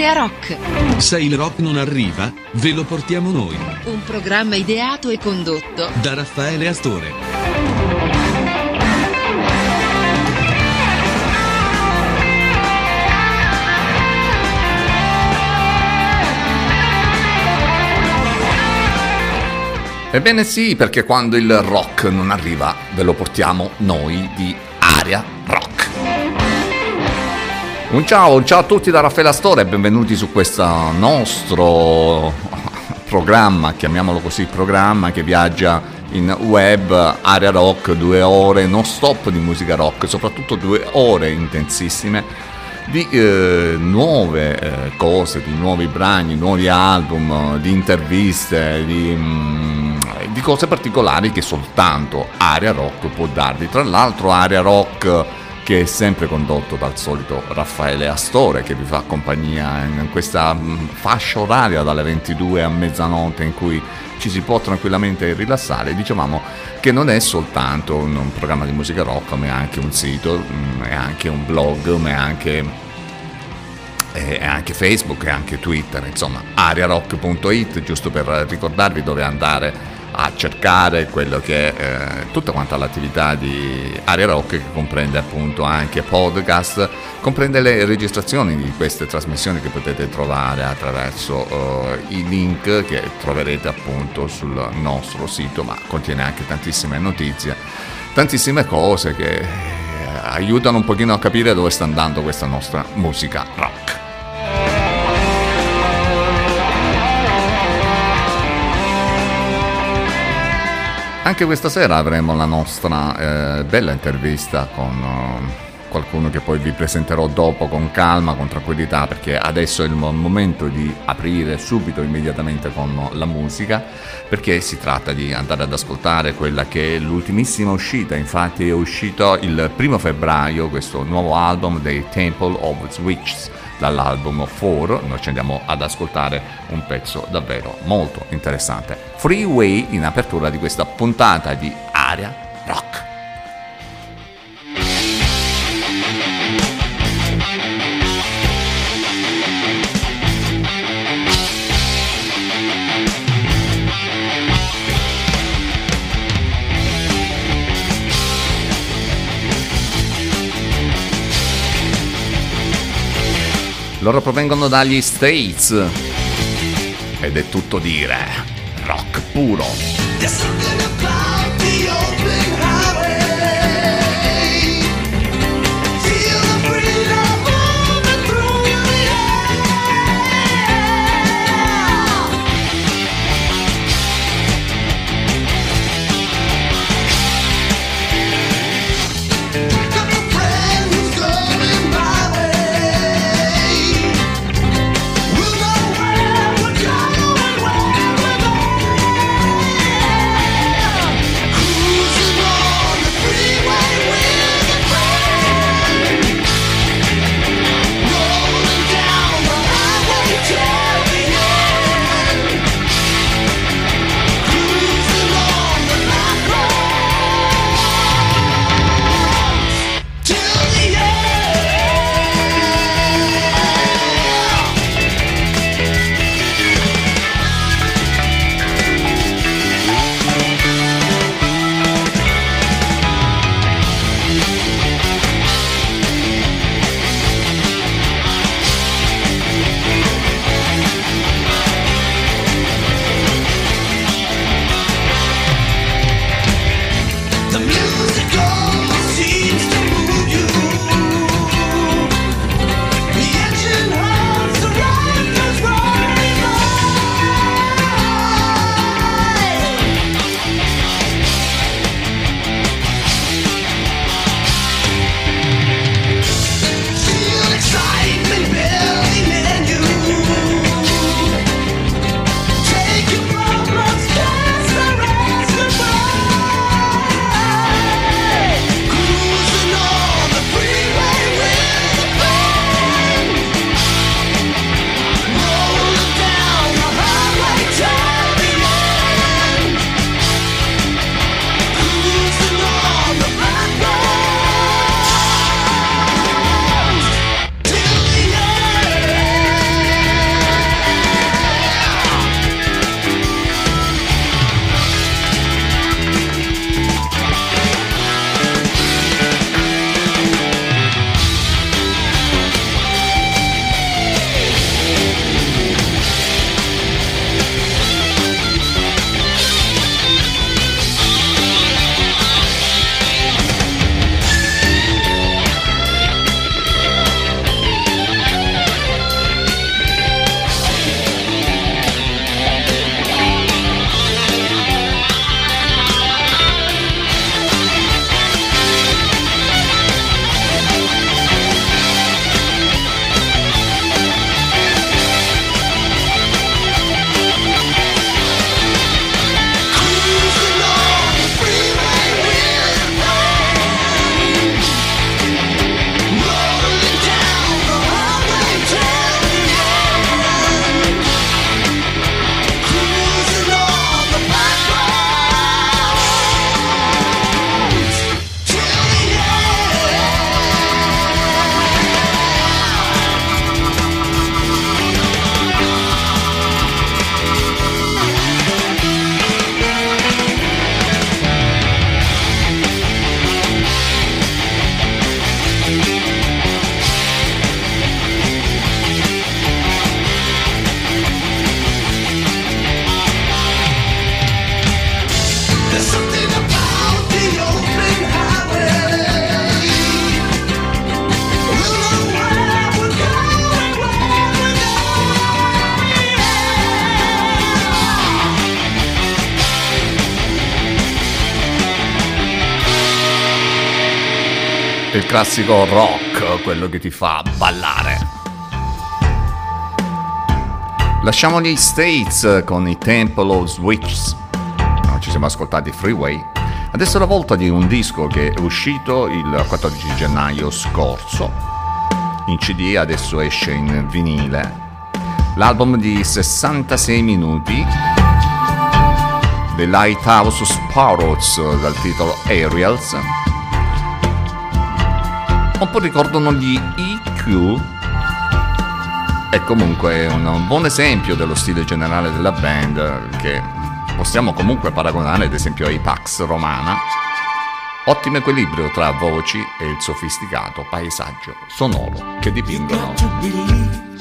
Area Rock. Se il rock non arriva, ve lo portiamo noi. Un programma ideato e condotto da Raffaele Astore. Ebbene sì, perché quando il rock non arriva ve lo portiamo noi di Area Rock. Un ciao, un ciao a tutti da Raffaele Astore e benvenuti su questo nostro programma, chiamiamolo così, programma che viaggia in web, Area Rock, due ore non stop di musica rock, soprattutto due ore intensissime di eh, nuove eh, cose, di nuovi brani, nuovi album, di interviste, di, mm, di, cose particolari che soltanto Area Rock può darvi. Tra l'altro Area Rock che è sempre condotto dal solito Raffaele Astore che vi fa compagnia in questa mm, fascia oraria dalle 22 a mezzanotte in cui ci si può tranquillamente rilassare. Dicevamo che non è soltanto un, programma di musica rock, ma è anche un sito, mh, è anche un blog, ma è anche, è anche Facebook, è anche Twitter, insomma, ariarock.it, giusto per ricordarvi dove andare a cercare quello che è eh, tutta quanta l'attività di Area Rock che comprende appunto anche podcast, comprende le registrazioni di queste trasmissioni che potete trovare attraverso eh, i link che troverete appunto sul nostro sito, ma contiene anche tantissime notizie, tantissime cose che eh, aiutano un pochino a capire dove sta andando questa nostra musica rock. Anche questa sera avremo la nostra eh, bella intervista con uh, qualcuno che poi vi presenterò dopo con calma, con tranquillità, perché adesso è il momento di aprire subito, immediatamente con la musica, perché si tratta di andare ad ascoltare quella che è l'ultimissima uscita, infatti è uscito il primo febbraio questo nuovo album dei Temple of Switches dall'album 4, noi ci andiamo ad ascoltare un pezzo davvero molto interessante. Freeway in apertura di questa puntata di Area Rock. Loro provengono dagli States ed è tutto dire rock puro. Classico rock, quello che ti fa ballare. Lasciamo gli States con i Temple of Switches. Ci siamo ascoltati Freeway. Adesso è la volta di un disco che è uscito il 14 gennaio scorso. In CD adesso esce in vinile. L'album di 66 minuti The Lighthouse Sparrows dal titolo Aerials un po' ricordano gli EQ e comunque è un buon esempio dello stile generale della band che possiamo comunque paragonare ad esempio ai Pax Romana. Ottimo equilibrio tra voci e il sofisticato paesaggio sonoro che dipingono.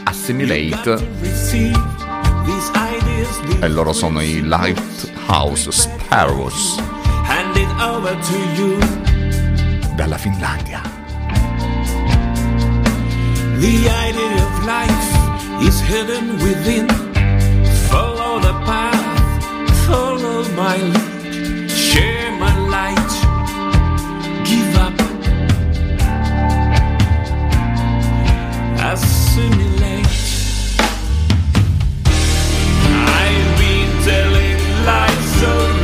Assimilate. E loro sono i Lighthouse Sparrows. Dalla Finlandia The idea of life is hidden within. Follow the path, follow my lead, share my light, give up, assimilate. I've been telling lies so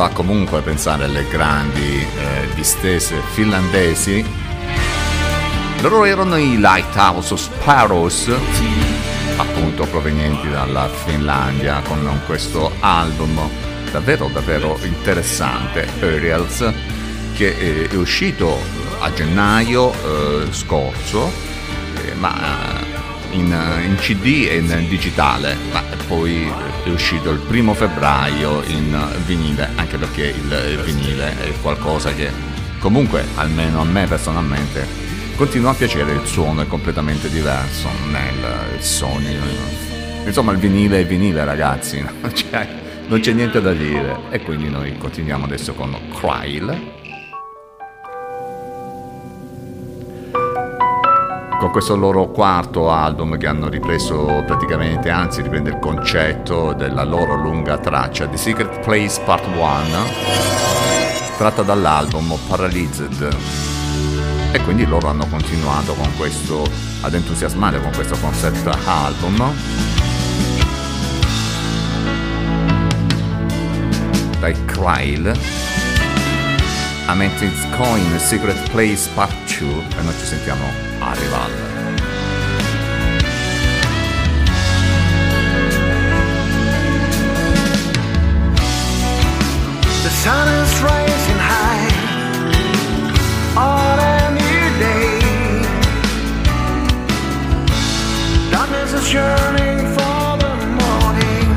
fa comunque pensare alle grandi eh, distese finlandesi. Loro erano i Lighthouse Sparrows, appunto provenienti dalla Finlandia, con questo album davvero davvero interessante, Aerials, che è uscito a gennaio eh, scorso, eh, ma in, in, CD e in digitale, ma poi è uscito il primo febbraio in vinile, anche perché il vinile è qualcosa che comunque, almeno a me personalmente, continua a piacere, il suono è completamente diverso nel Sony. Insomma il vinile è vinile ragazzi, cioè, non c'è niente da dire e quindi noi continuiamo adesso con Kryle con questo loro quarto album che hanno ripreso praticamente, anzi riprende il concetto della loro lunga traccia, The Secret Place Part 1, tratta dall'album Paralyzed. E quindi loro hanno continuato con questo, ad entusiasmare con questo concept album. Dai Kryle Amethyst Coin Secret Place Part 2 e noi ci sentiamo a. The sun is rising high on a new day. Darkness is yearning for the morning,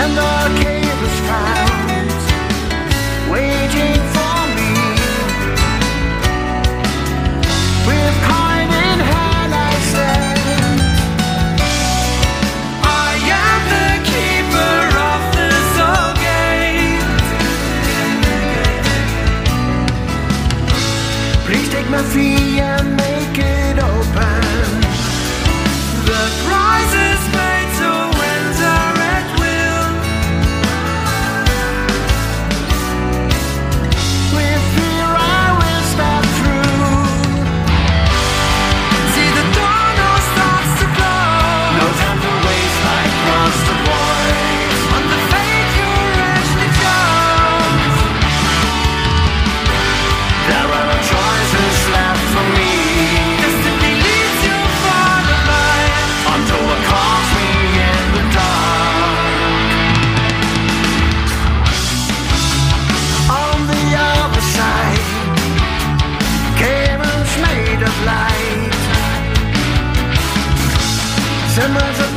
and the free. light. Someone's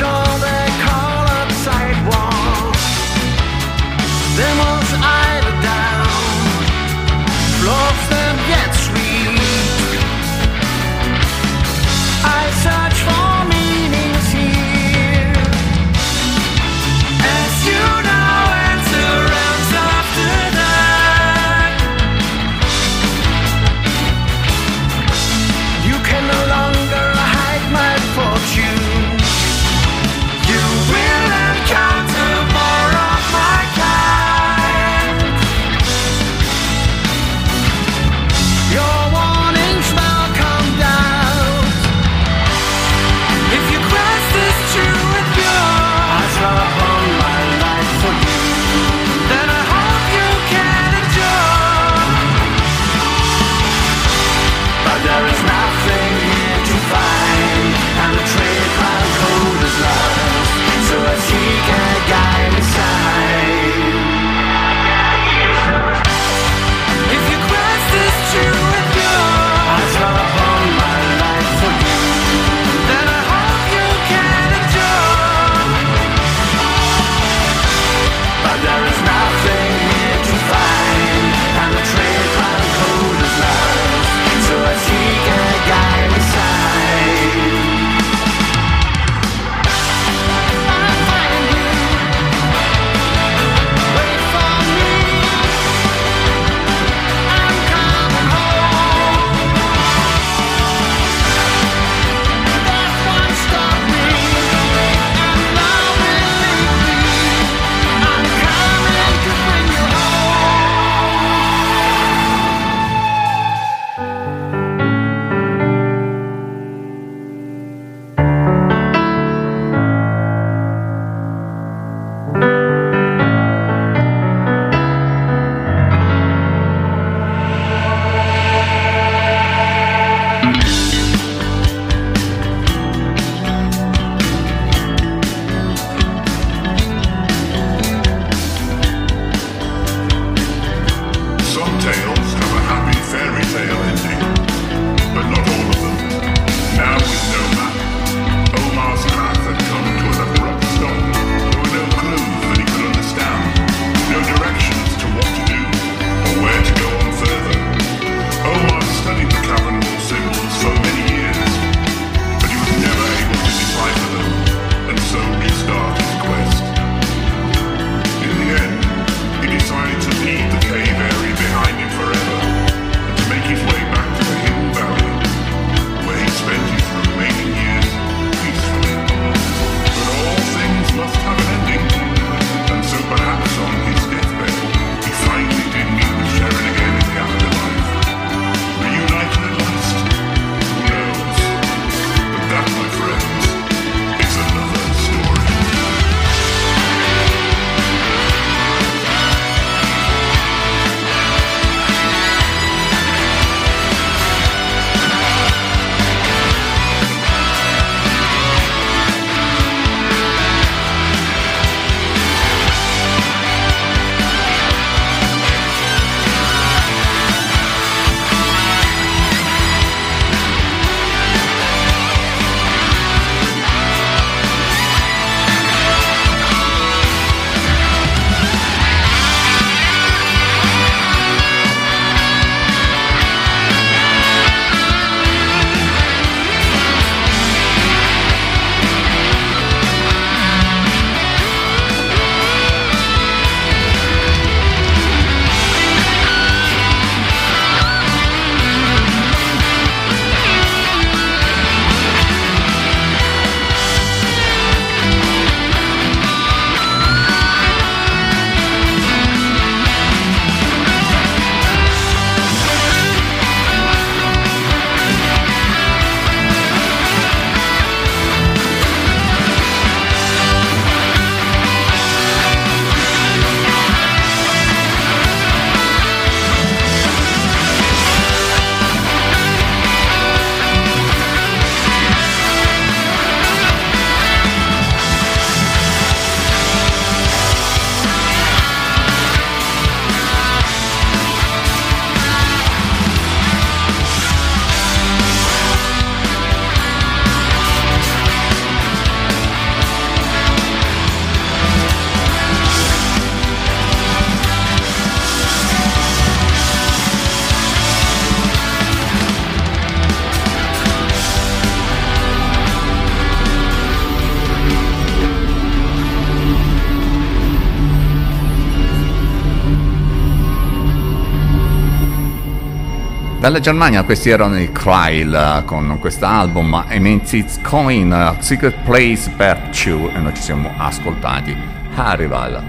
Dalla Germania questi erano i Kryl con questo album Immense Coin Secret Place 2 e noi ci siamo ascoltati Harival.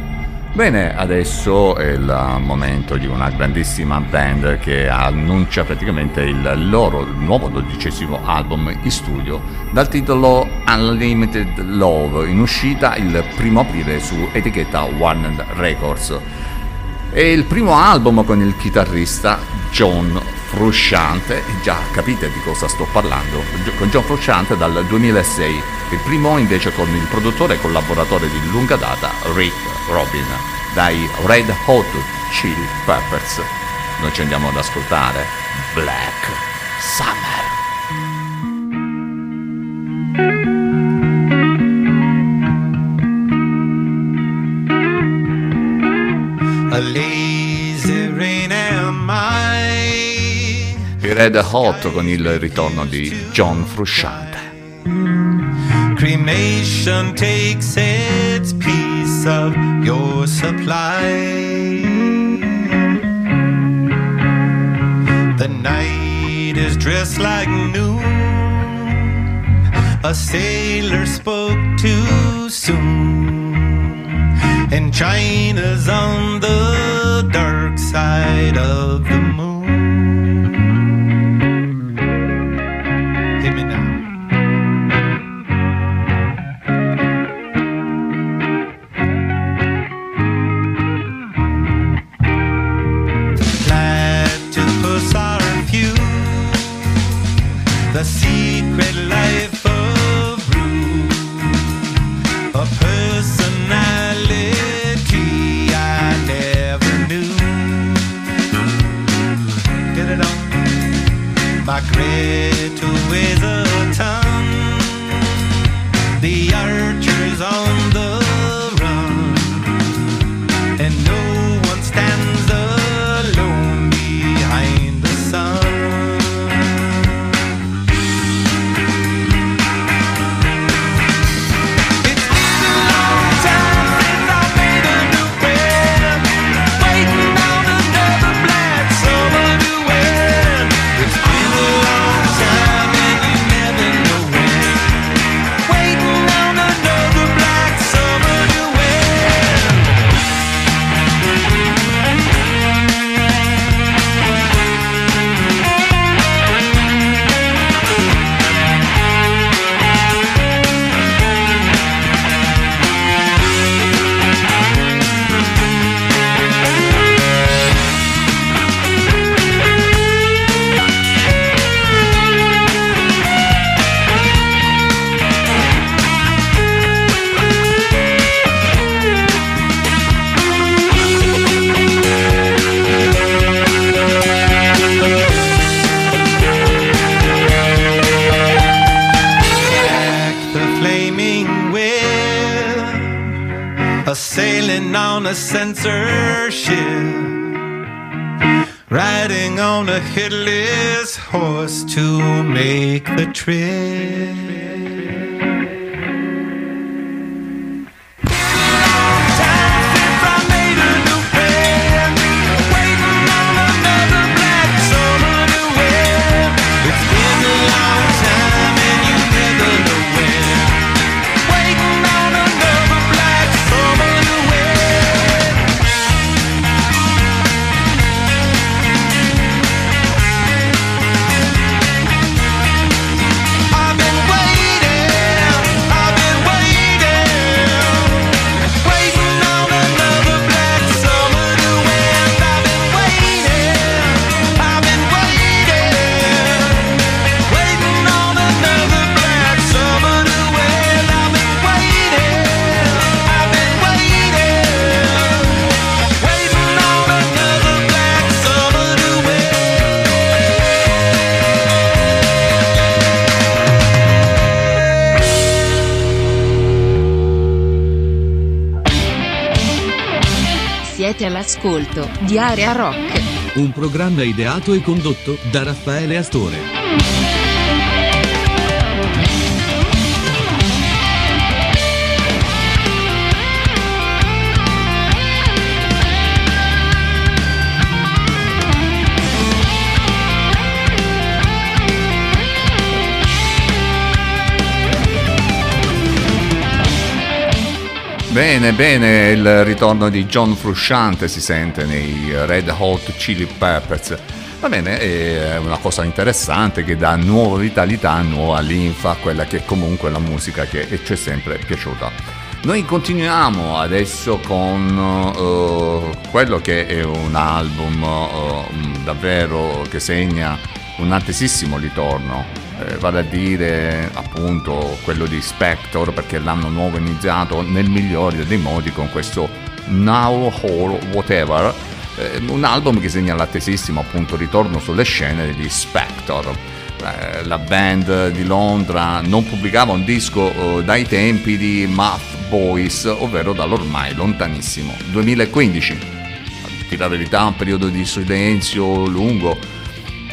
Bene, adesso è il momento di una grandissima band che annuncia praticamente il loro nuovo dodicesimo album in studio dal titolo Unlimited Love in uscita il primo aprile su etichetta Warner Records. È il primo album con il chitarrista John Frusciante, già capite di cosa sto parlando, con John Frusciante dal 2006, il primo invece con il produttore e collaboratore di lunga data Rick Robin, dai Red Hot Chili Peppers. Noi ci andiamo ad ascoltare Black Summer. A lazy Red Hot con il ritorno di John Frusciante. Cremation takes its piece of your supply. The night is dressed like noon. A sailor spoke too soon. And China's on the dark side of the moon. All'ascolto di Area Rock. Un programma ideato e condotto da Raffaele Astore. Bene, bene, il ritorno di John Frusciante si sente nei Red Hot Chili Peppers. Va bene, è una cosa interessante che dà nuova vitalità, nuova linfa a quella che è comunque la musica che ci è sempre piaciuta. Noi continuiamo adesso con eh, quello che è un album eh, davvero che segna un attesissimo ritorno, eh, vale a dire appunto quello di Spector perché l'anno nuovo è iniziato nel migliore dei modi con questo Now or Whatever, eh, un album che segna l'attesissimo appunto ritorno sulle scene degli Spector. Eh, la band di Londra non pubblicava un disco eh, dai tempi di Math Boys, ovvero dall'ormai lontanissimo 2015. A dire la verità, un periodo di silenzio lungo,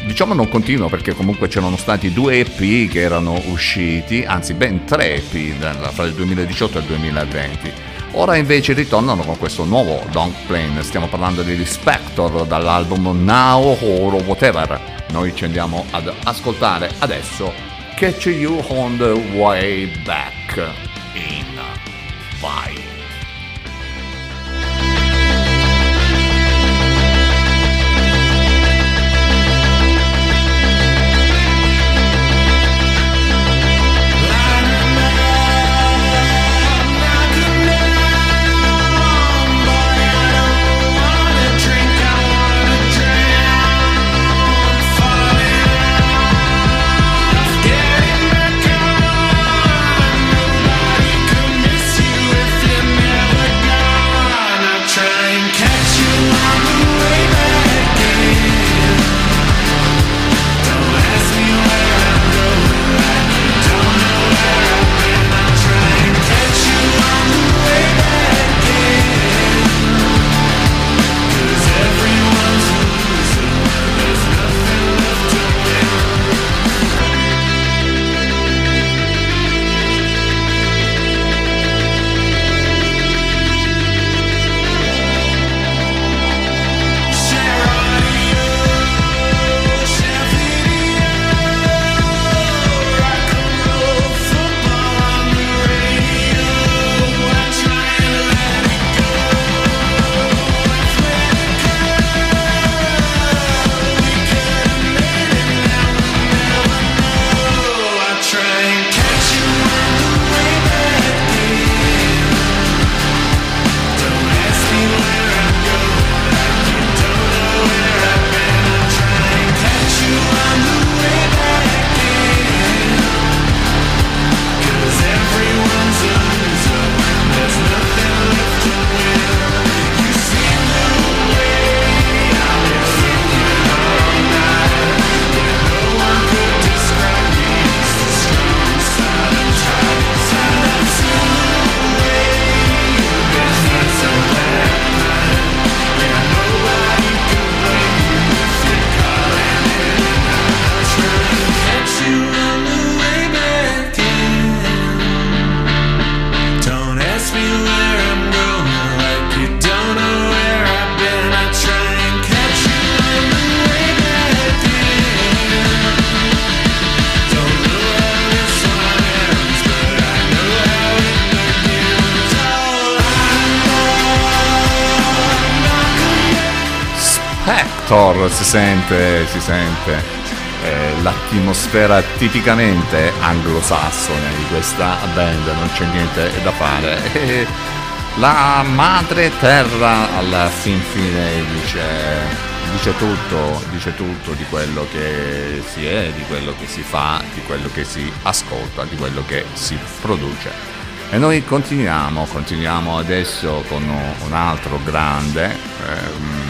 diciamo non continuo perché comunque c'erano stati due EP che erano usciti, anzi ben tre EP fra il 2018 e il 2020. Ora invece ritornano con questo nuovo Don't Plane, stiamo parlando di Respector dall'album Now Horror Whatever. Noi ci andiamo ad ascoltare adesso Catch You on the Way Back in Fire. Sente, si sente eh, l'atmosfera tipicamente anglosassone di questa band, non c'è niente da fare. La madre terra alla fin fine dice, dice tutto, dice tutto di quello che si è, di quello che si fa, di quello che si ascolta, di quello che si produce. E noi continuiamo, continuiamo adesso con un altro grande. ehm,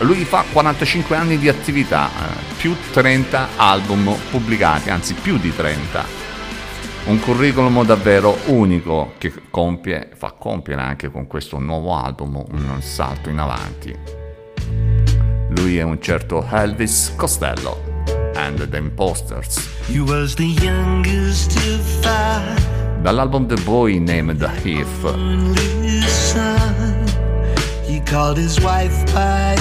lui fa 45 anni di attività, eh, più 30 album pubblicati, anzi più di 30. Un curriculum davvero unico che compie, fa compiere anche con questo nuovo album un salto in avanti. Lui è un certo Elvis Costello and the Imposters. He was the youngest of five, Dall'album The Boy Named Heath. called his wife by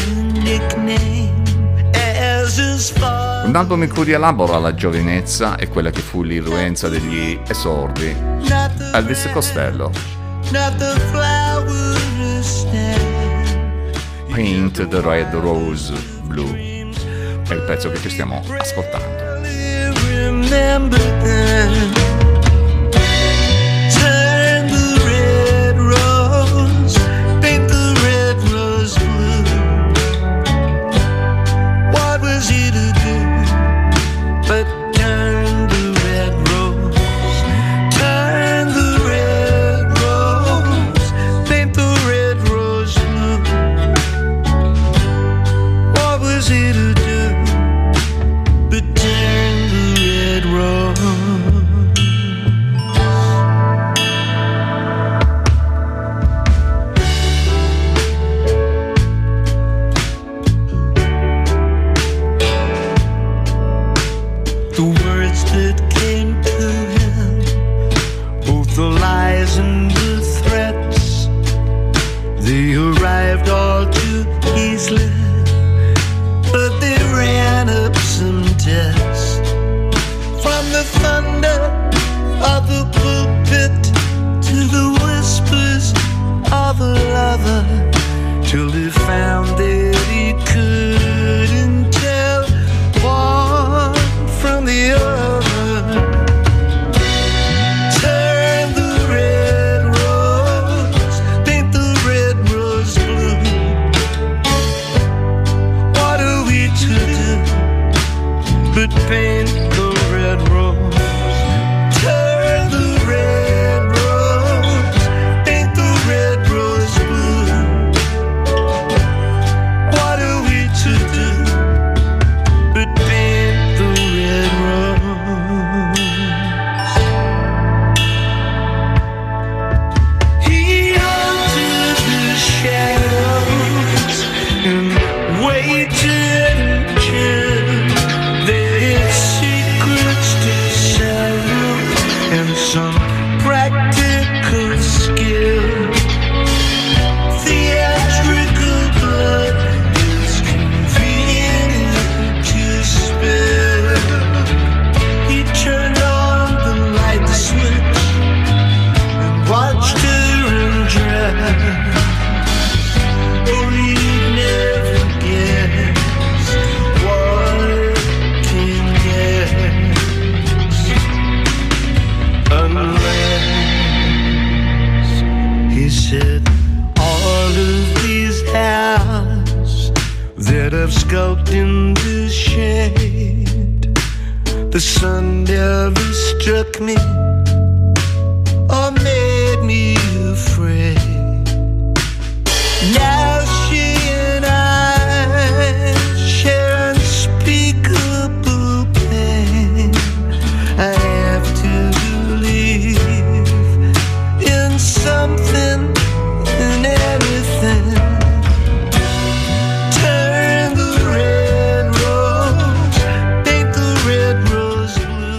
Un album in cui rielabora la giovinezza e quella che fu l'irruenza degli esordi. Elvis Costello. Paint the Red Rose Blue. È il pezzo che ci stiamo ascoltando.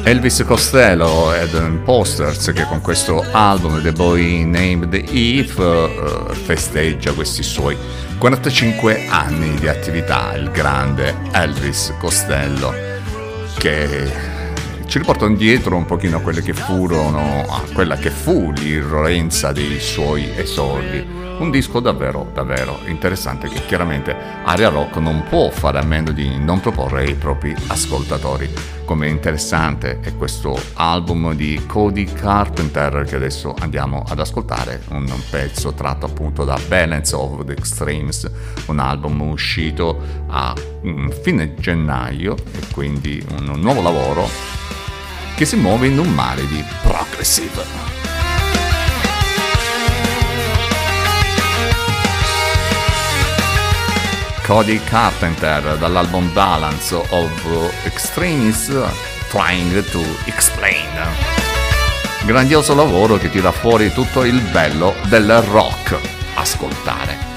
Elvis Costello ed Posters che con questo album The Boy Named Eve eh, festeggia questi suoi 45 anni di attività, il grande Elvis Costello che ci riporta indietro un pochino a quelle che furono, a quella che fu l'irroenza dei suoi esordi. Un disco davvero, davvero interessante che chiaramente Aria Rock non può fare a meno di non proporre ai propri ascoltatori. Come interessante è questo album di Cody Carpenter che adesso andiamo ad ascoltare, un pezzo tratto appunto da Balance of the Extremes, un album uscito a mm, fine gennaio e quindi un nuovo lavoro che si muove in un mare di progressive. Cody Carpenter dall'album Balance of Extremes Trying to Explain. Grandioso lavoro che tira fuori tutto il bello del rock. Ascoltare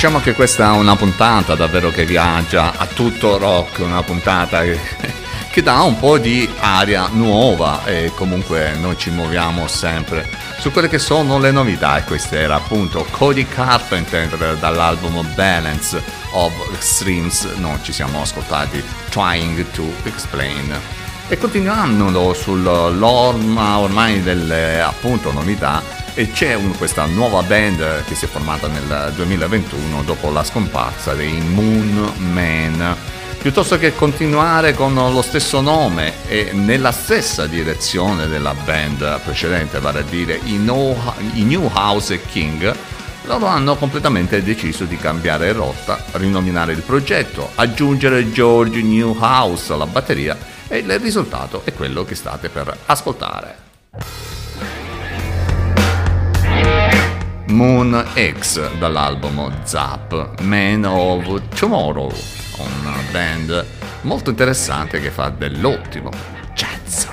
diciamo che questa è una puntata davvero che viaggia a tutto rock, una puntata che, che dà un po' di aria nuova e comunque noi ci muoviamo sempre su quelle che sono le novità e questa era appunto Cody Carpenter dall'album Balance of Extremes, noi ci siamo ascoltati Trying to Explain. E continuando sull'orma ormai delle appunto novità, e c'è un- questa nuova band che si è formata nel 2021 dopo la scomparsa dei Moon Man. Piuttosto che continuare con lo stesso nome e nella stessa direzione della band precedente, vale a dire i, No- i New House King, loro hanno completamente deciso di cambiare rotta, rinominare il progetto, aggiungere George Newhouse alla batteria e il risultato è quello che state per ascoltare. Moon X dall'album Zap Man of Tomorrow, una band molto interessante che fa dell'ottimo jazz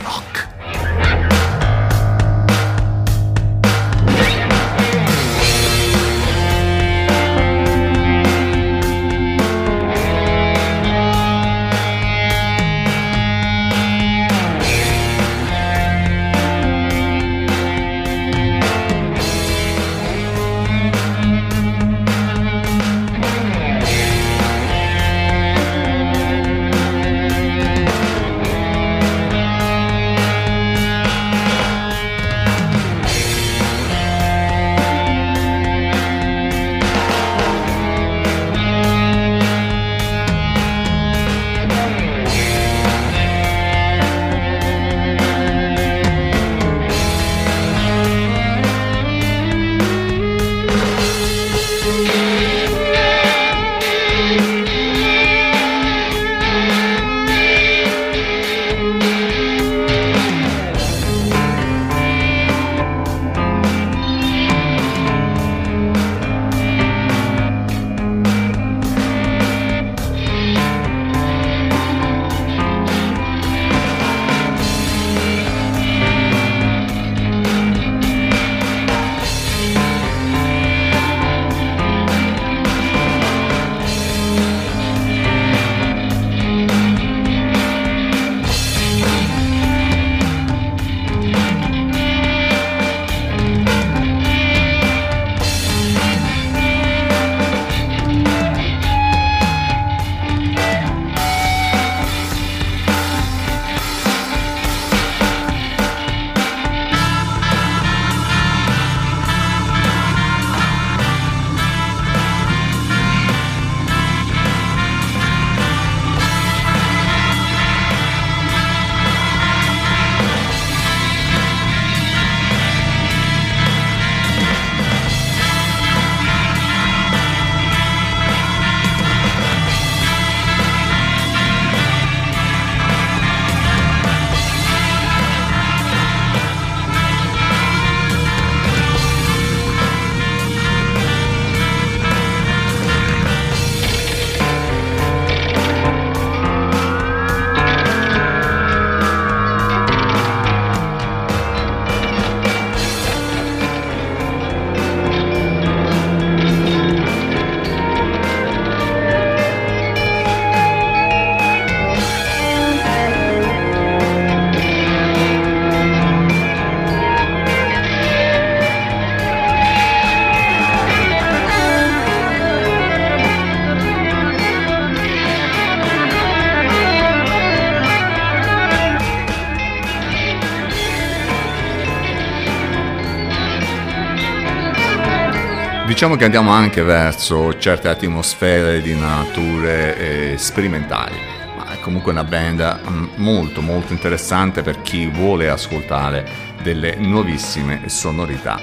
Diciamo che andiamo anche verso certe atmosfere di nature eh, sperimentali, ma è comunque una band mm, molto molto interessante per chi vuole ascoltare delle nuovissime sonorità.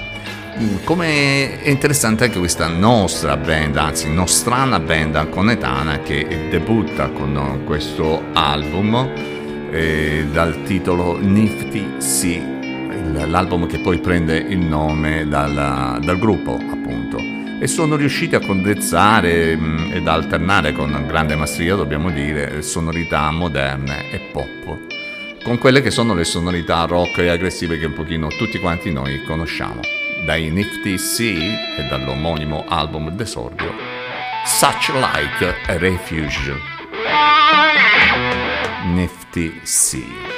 Mm, Come è interessante anche questa nostra band, anzi nostrana band conetana che debutta con questo album eh, dal titolo Nifty Sea l'album che poi prende il nome dal, dal gruppo. E sono riusciti a condensare mh, ed alternare con grande maestria, dobbiamo dire, sonorità moderne e pop, con quelle che sono le sonorità rock e aggressive che un pochino tutti quanti noi conosciamo. dai Nifty Sea e dall'omonimo album d'esordio Such Like a Refuge. Nifty Sea.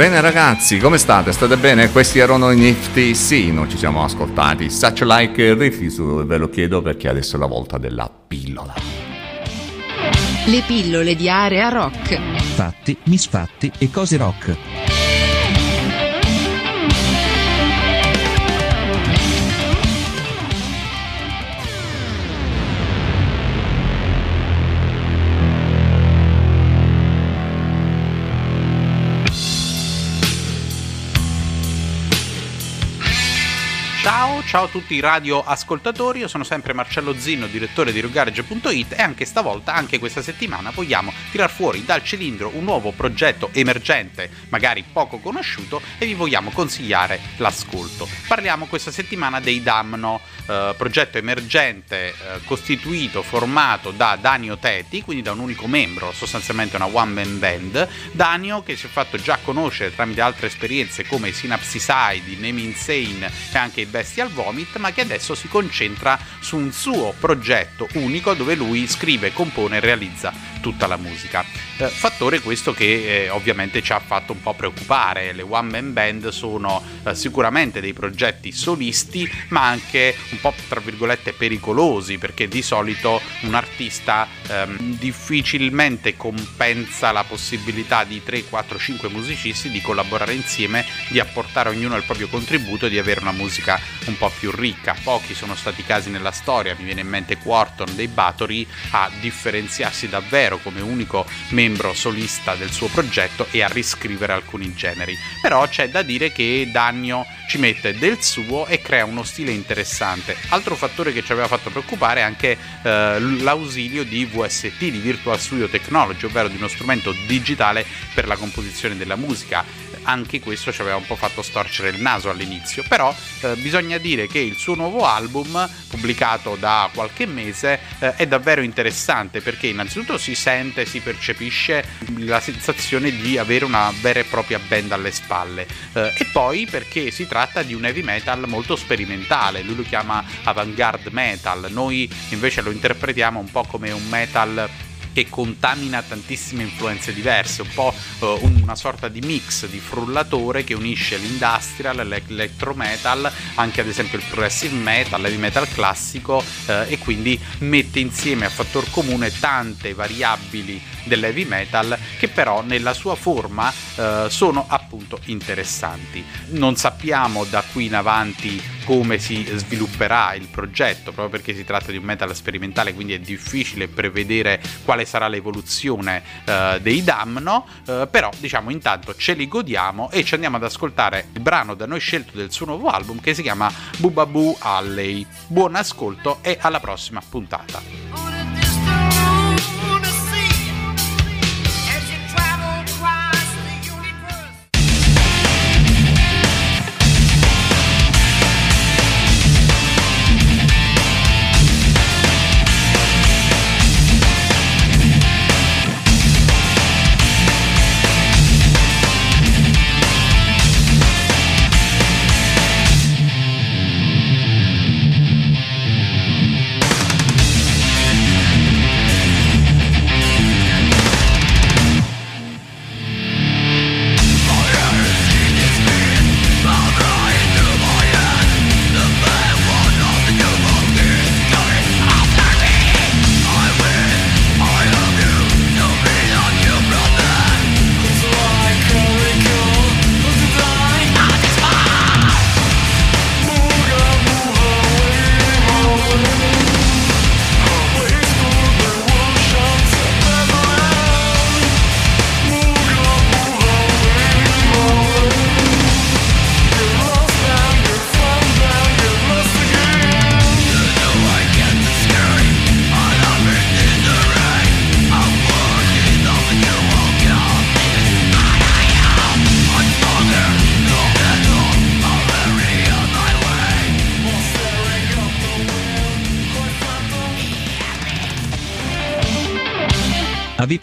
Bene ragazzi, come state? State bene? Questi erano i Nifty Sì, non ci siamo ascoltati. Such like Refuse, ve lo chiedo perché adesso è la volta della pillola. Le pillole di area rock. Fatti, misfatti e cose rock. Ciao, ciao a tutti i radioascoltatori, io sono sempre Marcello Zinno, direttore di Rogarage.it e anche stavolta, anche questa settimana, vogliamo tirar fuori dal cilindro un nuovo progetto emergente, magari poco conosciuto, e vi vogliamo consigliare l'ascolto. Parliamo questa settimana dei Damno, eh, progetto emergente eh, costituito, formato da Danio Teti, quindi da un unico membro, sostanzialmente una one man band. Danio che si è fatto già conoscere tramite altre esperienze come Synapsicide, Name Insane e anche Bestial Vomit, ma che adesso si concentra su un suo progetto unico dove lui scrive, compone e realizza tutta la musica. Eh, fattore questo che eh, ovviamente ci ha fatto un po' preoccupare. Le one man band sono eh, sicuramente dei progetti solisti, ma anche un po' tra virgolette pericolosi, perché di solito un artista ehm, difficilmente compensa la possibilità di 3, 4, 5 musicisti di collaborare insieme, di apportare ognuno il proprio contributo e di avere una musica un po' più ricca. Pochi sono stati i casi nella storia, mi viene in mente Quarton dei Bathory a differenziarsi davvero come unico membro solista del suo progetto e a riscrivere alcuni generi. Però c'è da dire che Dagno ci mette del suo e crea uno stile interessante. Altro fattore che ci aveva fatto preoccupare è anche eh, l'ausilio di VST, di Virtual Studio Technology, ovvero di uno strumento digitale per la composizione della musica anche questo ci aveva un po' fatto storcere il naso all'inizio, però eh, bisogna dire che il suo nuovo album, pubblicato da qualche mese, eh, è davvero interessante perché innanzitutto si sente, si percepisce la sensazione di avere una vera e propria band alle spalle eh, e poi perché si tratta di un heavy metal molto sperimentale, lui lo chiama avant-garde metal, noi invece lo interpretiamo un po' come un metal che contamina tantissime influenze diverse, un po' eh, una sorta di mix di frullatore che unisce l'industrial, l'electro metal, anche ad esempio il progressive metal, l'heavy metal classico eh, e quindi mette insieme a fattor comune tante variabili dell'heavy metal che però nella sua forma eh, sono appunto interessanti. Non sappiamo da qui in avanti come si svilupperà il progetto, proprio perché si tratta di un metal sperimentale, quindi è difficile prevedere quale sarà l'evoluzione eh, dei Damno, eh, però diciamo intanto ce li godiamo e ci andiamo ad ascoltare il brano da noi scelto del suo nuovo album che si chiama Bubaboo Alley. Buon ascolto e alla prossima puntata.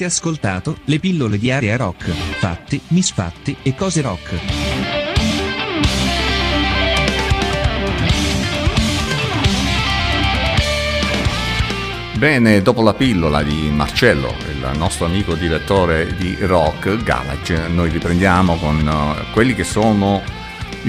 Ascoltato le pillole di area rock, fatti, misfatti e cose rock. Bene, dopo la pillola di Marcello, il nostro amico direttore di Rock Garage, noi riprendiamo con eh, quelli che sono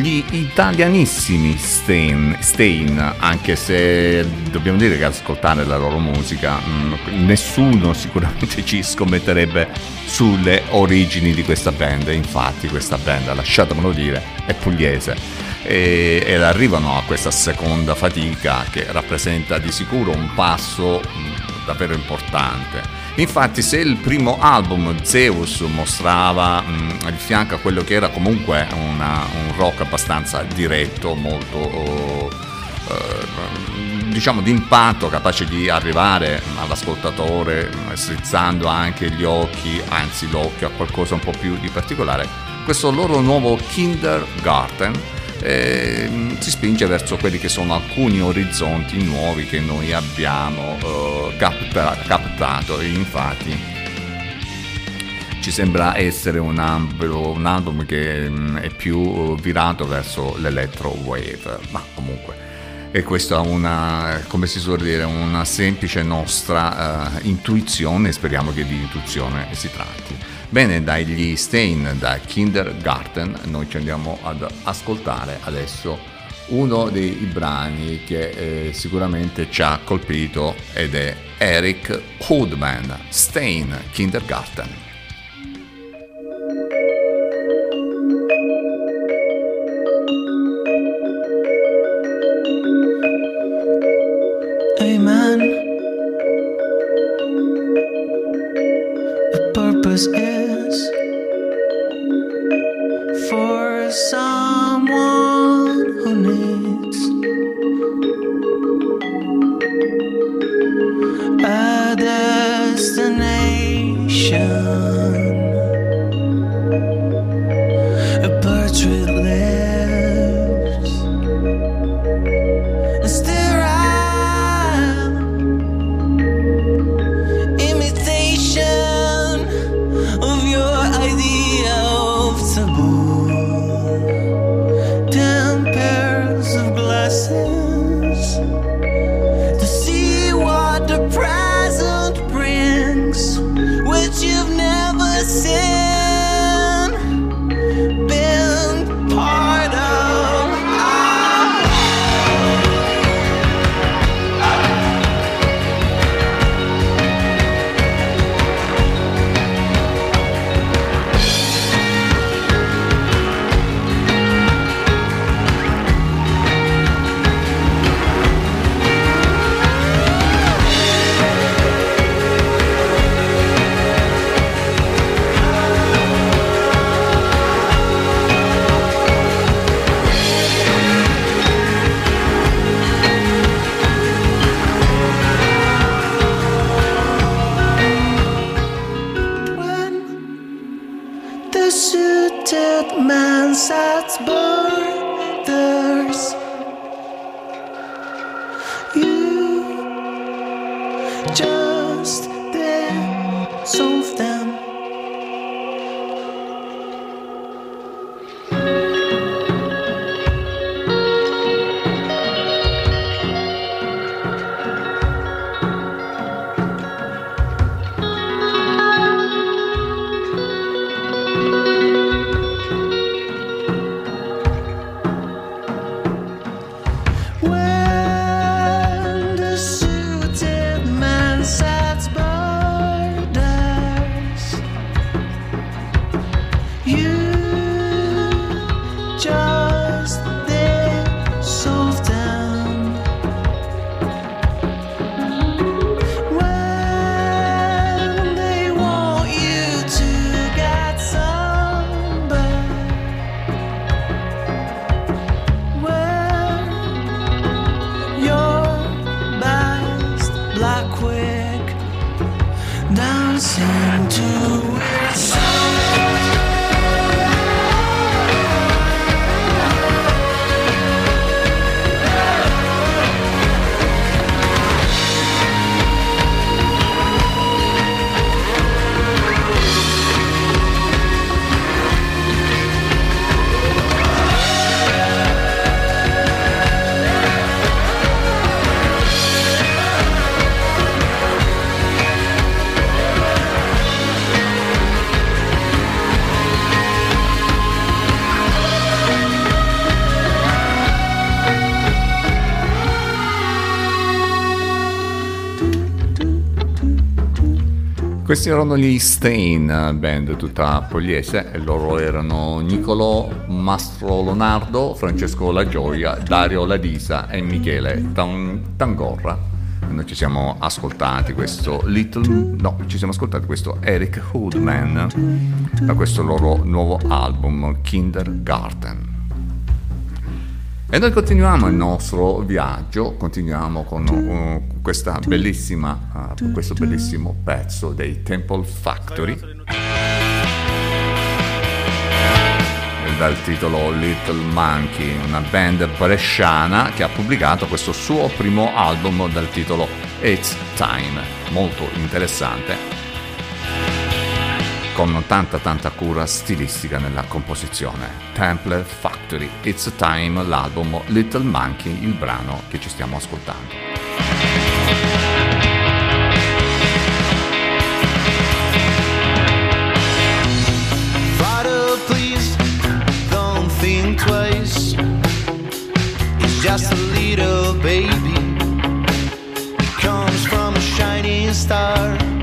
gli italianissimi Stain, Stain, anche se dobbiamo dire che ascoltare la loro musica mh, nessuno sicuramente ci scommetterebbe sulle origini di questa band, infatti questa band, lasciatemelo dire, è pugliese ed arrivano a questa seconda fatica che rappresenta di sicuro un passo mh, davvero importante. Infatti se il primo album Zeus mostrava mh, di fianco a quello che era comunque una- un rock abbastanza diretto, molto oh, eh, diciamo d'impatto, capace di arrivare all'ascoltatore mh, strizzando anche gli occhi, anzi l'occhio a qualcosa un po' più di particolare, questo loro nuovo Kindergarten eh, si spinge verso quelli che sono alcuni orizzonti nuovi che noi abbiamo eh, capta- captato. Infatti ci sembra essere un, album- un album che mm, è più virato verso l'electro wave, ma comunque e questa è una, come si suol dire, una semplice nostra eh, intuizione, speriamo che di intuizione si tratti. Bene, dagli Stain, da Kindergarten, noi ci andiamo ad ascoltare adesso uno dei brani che eh, sicuramente ci ha colpito ed è Eric Hoodman, Stain, Kindergarten. Amen. The purpose is Questi erano gli Stain, band tutta pugliese, e loro erano Nicolò Mastro Leonardo, Francesco La Gioia, Dario Ladisa e Michele Tan- Tangorra. Noi ci siamo ascoltati questo Little... no, ci siamo ascoltati questo Eric Hoodman da questo loro nuovo album Kindergarten. E noi continuiamo il nostro viaggio, continuiamo con uh, questa bellissima, uh, questo bellissimo pezzo dei Temple Factory dal titolo Little Monkey, una band bresciana che ha pubblicato questo suo primo album dal titolo It's Time, molto interessante con tanta tanta cura stilistica nella composizione. Temple Factory, It's Time, l'album Little Monkey, il brano che ci stiamo ascoltando. Just a little baby. Comes from a shining star.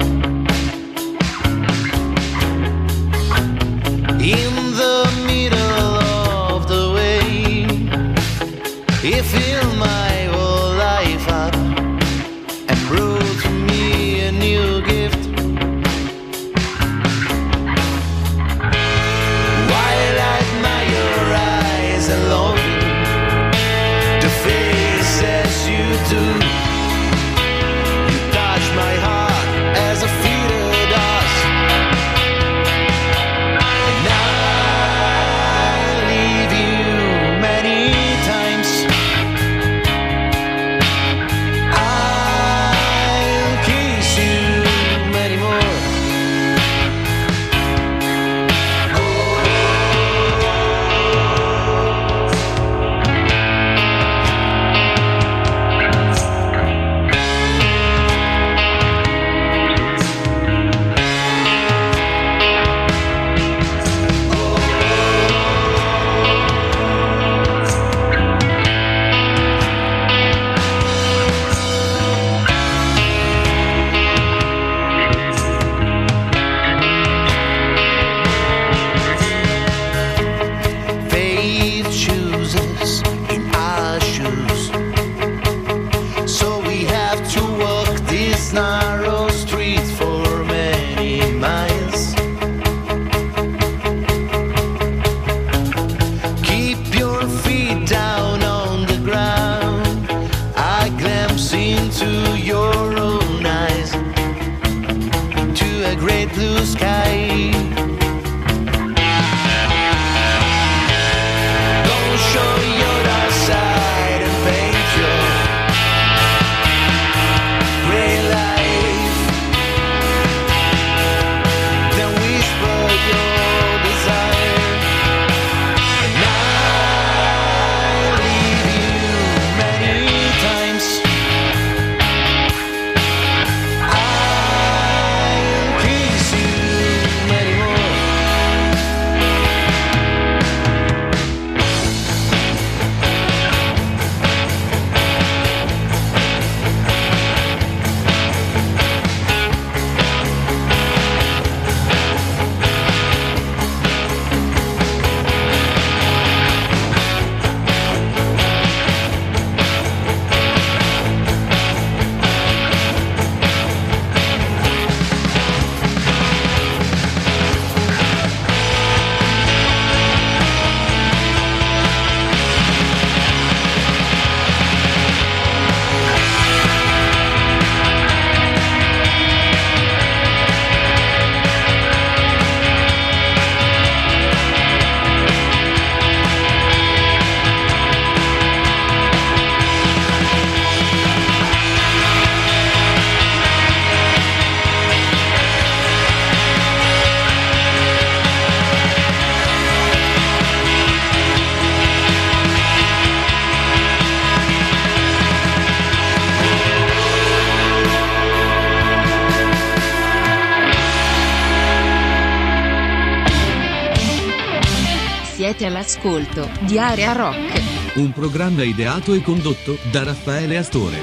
Siete all'ascolto di Area Rock. Un programma ideato e condotto da Raffaele Astore.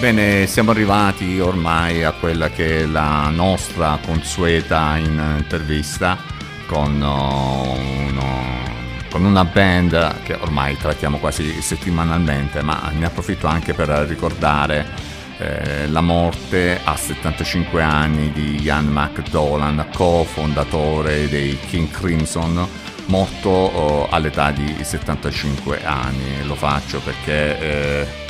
Bene, siamo arrivati ormai a quella che è la nostra consueta intervista con, uh, uno- con una band che ormai trattiamo quasi settimanalmente, ma ne approfitto anche per ricordare eh, la morte a 75 anni di Ian McDolan, cofondatore dei King Crimson, morto oh, all'età di 75 anni. Lo faccio perché... eh,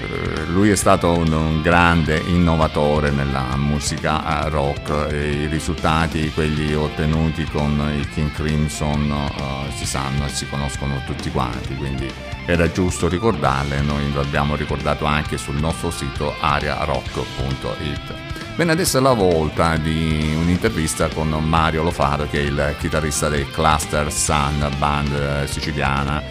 eh, lui è stato un, un grande innovatore nella musica eh, rock e i risultati, quelli ottenuti con il King Crimson, eh, si sanno e si conoscono tutti quanti, quindi era giusto ricordarle, noi lo abbiamo ricordato anche sul nostro sito ariarock.it. Bene, adesso è la volta di un'intervista con Mario Lofaro, che è il chitarrista dei Cluster Sun, band eh, siciliana,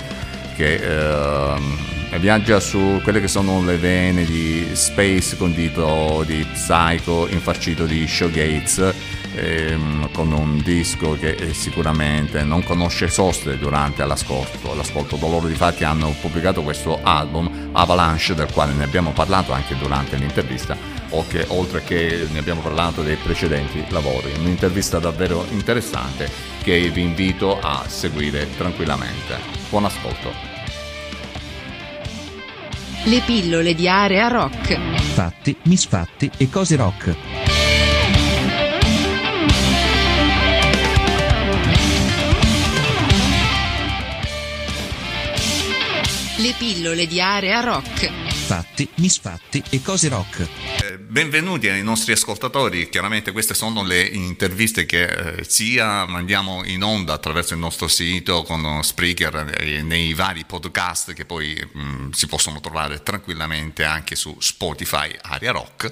che eh, viaggia su quelle che sono le vene di space condito di psycho infarcito di showgates ehm, con un disco che eh, sicuramente non conosce soste durante l'ascolto. l'ascolto. Loro di fatti hanno pubblicato questo album Avalanche del quale ne abbiamo parlato anche durante l'intervista o che oltre che ne abbiamo parlato dei precedenti lavori. Un'intervista davvero interessante che vi invito a seguire tranquillamente. Buon ascolto. Le pillole di area rock. Fatti, misfatti e cose rock. Le pillole di area rock. Fatti, misfatti e cose rock. Eh, Benvenuti ai nostri ascoltatori, chiaramente queste sono le interviste che eh, sia mandiamo in onda attraverso il nostro sito con Spreaker e nei vari podcast che poi mh, si possono trovare tranquillamente anche su Spotify Aria Rock,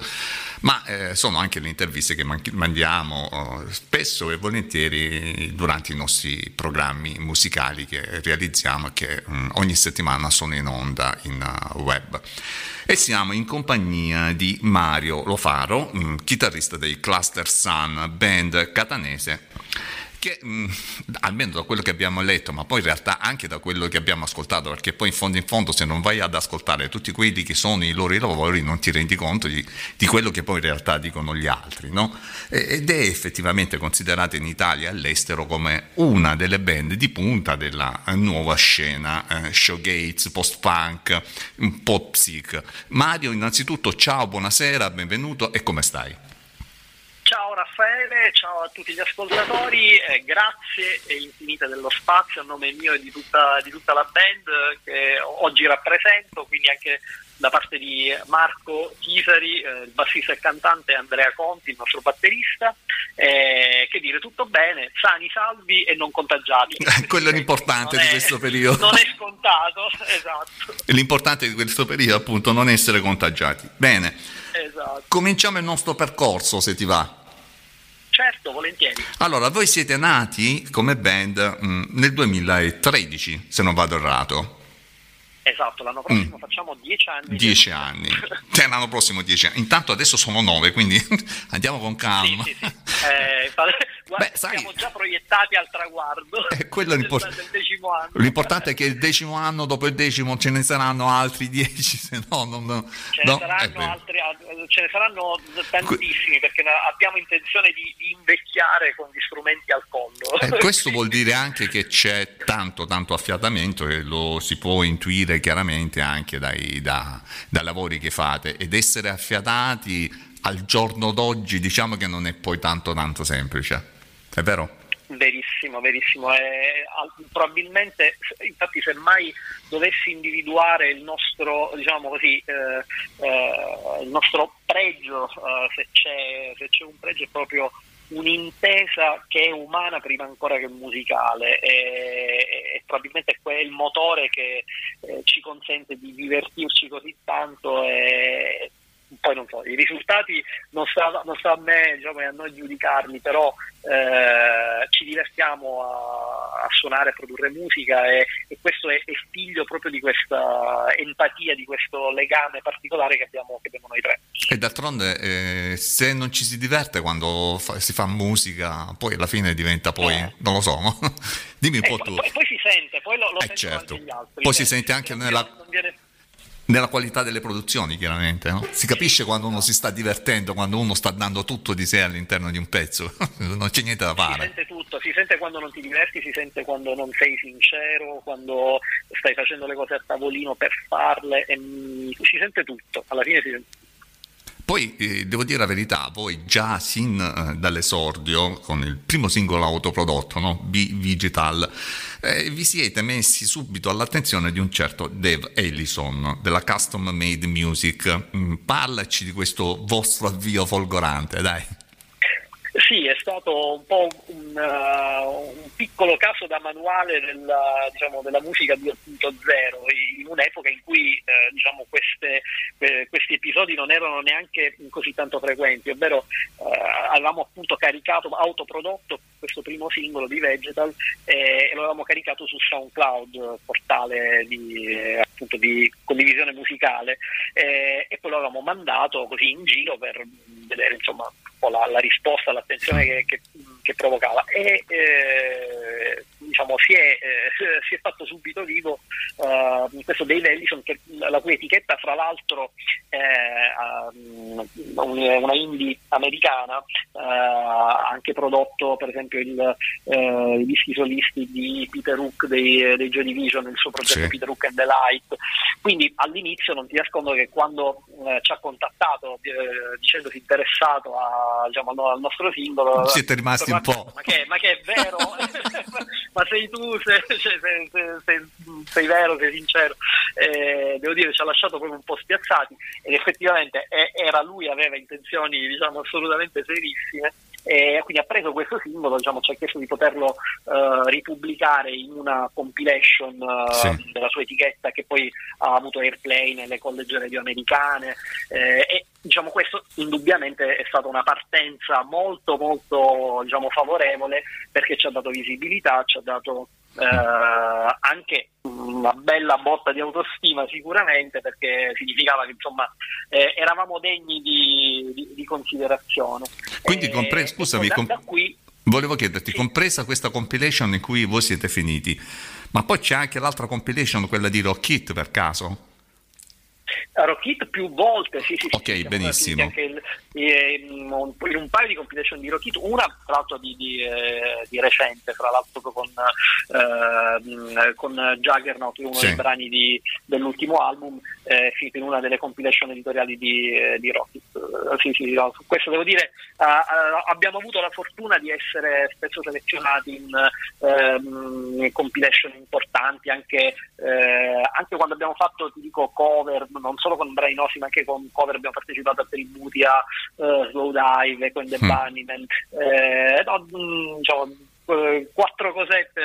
ma eh, sono anche le interviste che man- mandiamo eh, spesso e volentieri durante i nostri programmi musicali che realizziamo e che mh, ogni settimana sono in onda in uh, web. E siamo in compagnia di Mario Lofaro, mm, chitarrista dei Cluster Sun, band catanese, che mm, almeno da quello che abbiamo letto, ma poi in realtà anche da quello che abbiamo ascoltato, perché poi in fondo in fondo se non vai ad ascoltare tutti quelli che sono i loro lavori non ti rendi conto di, di quello che poi in realtà dicono gli altri, no? Ed è effettivamente considerata in Italia e all'estero come una delle band di punta della eh, nuova scena, eh, showgates, post-punk, un po' psych. Mario, innanzitutto ciao, buonasera, benvenuto e come stai? Ciao Raffaele, ciao a tutti gli ascoltatori, eh, grazie e infinite dello spazio a nome mio e di tutta, di tutta la band che oggi rappresento, quindi anche da parte di Marco Chisari, eh, il bassista e cantante, Andrea Conti, il nostro batterista. Eh, che dire, tutto bene, sani, salvi e non contagiati. Quello è l'importante di questo periodo. Non è scontato, esatto. L'importante di questo periodo appunto non essere contagiati. Bene, esatto. cominciamo il nostro percorso se ti va. Certo, volentieri. Allora, voi siete nati come band mm, nel 2013, se non vado errato. Esatto, l'anno prossimo facciamo dieci anni. Mm. Dieci anni. Cioè, l'anno prossimo dieci anni. Intanto adesso sono nove, quindi andiamo con calma. Sì, sì, sì. Eh, guarda, Beh, sai- siamo già proiettati al traguardo. Eh, quello è l'import- del decimo anno. L'importante è che il decimo anno, dopo il decimo, ce ne saranno altri dieci, se no non... Ce ne, no, eh saranno beh. altri, ce ne saranno tantissimi perché abbiamo intenzione di, di invecchiare con gli strumenti al collo. Eh, questo vuol dire anche che c'è tanto, tanto affiatamento e lo si può intuire chiaramente anche dai, da- dai lavori che fate ed essere affiatati al giorno d'oggi diciamo che non è poi tanto tanto semplice, è vero? Verissimo, verissimo. Eh, probabilmente, infatti, se mai dovessi individuare il nostro, diciamo così, eh, eh, il nostro pregio, eh, se, c'è, se c'è un pregio, è proprio un'intesa che è umana prima ancora che musicale e, e probabilmente è quel motore che eh, ci consente di divertirci così tanto e poi non so, i risultati non sta, non sta a me diciamo, e a noi giudicarli, però eh, ci divertiamo a, a suonare, a produrre musica e, e questo è, è figlio proprio di questa empatia, di questo legame particolare che abbiamo, che abbiamo noi tre. E d'altronde eh, se non ci si diverte quando fa- si fa musica, poi alla fine diventa poi, Eh. non lo so, no? dimmi un po' poi, tu, poi- poi si sente, poi lo, lo Eh, certo. anche gli altri. Poi si Eh, sente anche nella- non viene- nella qualità delle produzioni chiaramente, no? si capisce quando uno si sta divertendo, quando uno sta dando tutto di sé all'interno di un pezzo, non c'è niente da Si fare. sente tutto, si sente quando non ti diverti, si sente quando non sei sincero, quando stai facendo le cose a tavolino per farle, e, si sente tutto, alla fine si sente Poi eh, devo dire la verità, voi già sin eh, dall'esordio, con il primo singolo autoprodotto, no? B-Digital, eh, vi siete messi subito all'attenzione di un certo Dave Ellison della Custom Made Music. Mm, parlaci di questo vostro avvio folgorante, dai. Sì, è stato un po' un, uh, un piccolo caso da manuale della, diciamo, della musica 2.0, in un'epoca in cui eh, diciamo, queste, eh, questi episodi non erano neanche così tanto frequenti, ovvero eh, avevamo appunto caricato, autoprodotto questo primo singolo di Vegetal eh, e lo avevamo caricato su SoundCloud, portale di, eh, appunto, di condivisione musicale, eh, e poi lo avevamo mandato così in giro per vedere insomma po' la, la risposta, l'attenzione che, che, che provocava e eh, diciamo si è, eh, si è, fatto subito vivo uh, questo Dave Ellison che, la cui etichetta fra l'altro è um, una indie americana ha anche prodotto per esempio il, uh, i dischi solisti di Peter Hook dei, dei Joy Division nel suo progetto sì. Peter Hook and the Light quindi all'inizio non ti nascondo che quando ci ha contattato dicendosi interessato a, diciamo, al nostro singolo. Siete rimasti un po' ma che, ma che è vero? Ma sei tu sei, sei, sei, sei, vero sei sincero. Eh, devo dire ci ha lasciato proprio un po' spiazzati. Ed effettivamente eh, era lui aveva intenzioni diciamo assolutamente serissime e quindi ha preso questo simbolo, diciamo, ci ha chiesto di poterlo uh, ripubblicare in una compilation uh, sì. della sua etichetta che poi ha avuto airplay nelle college radio americane eh, e diciamo, questo indubbiamente è stata una partenza molto molto diciamo, favorevole perché ci ha dato visibilità, ci ha dato eh, anche una bella botta di autostima sicuramente perché significava che insomma eh, eravamo degni di, di, di considerazione. Quindi compre- scusami, da qui, volevo chiederti, sì. compresa questa compilation in cui voi siete finiti, ma poi c'è anche l'altra compilation, quella di Rock It per caso? Rockit più volte, sì, sì, ok, sì, benissimo. Anche il, in, un, in, un, paio di compilation di Rockit, una tra l'altro di, di, eh, di recente, tra l'altro con, eh, con Juggernaut, uno sì. dei brani di, dell'ultimo album, eh, finito in una delle compilation editoriali di, eh, di Rockit. Uh, sì, sì, no, su questo devo dire, uh, uh, abbiamo avuto la fortuna di essere spesso selezionati in ehm, compilation importanti, anche, eh, anche quando abbiamo fatto, ti dico, cover non solo con brani nostri ma anche con cover abbiamo partecipato a tributi a uh, Slow Dive, con The mm. Bunnymen eh, no, mh, diciamo, quattro cosette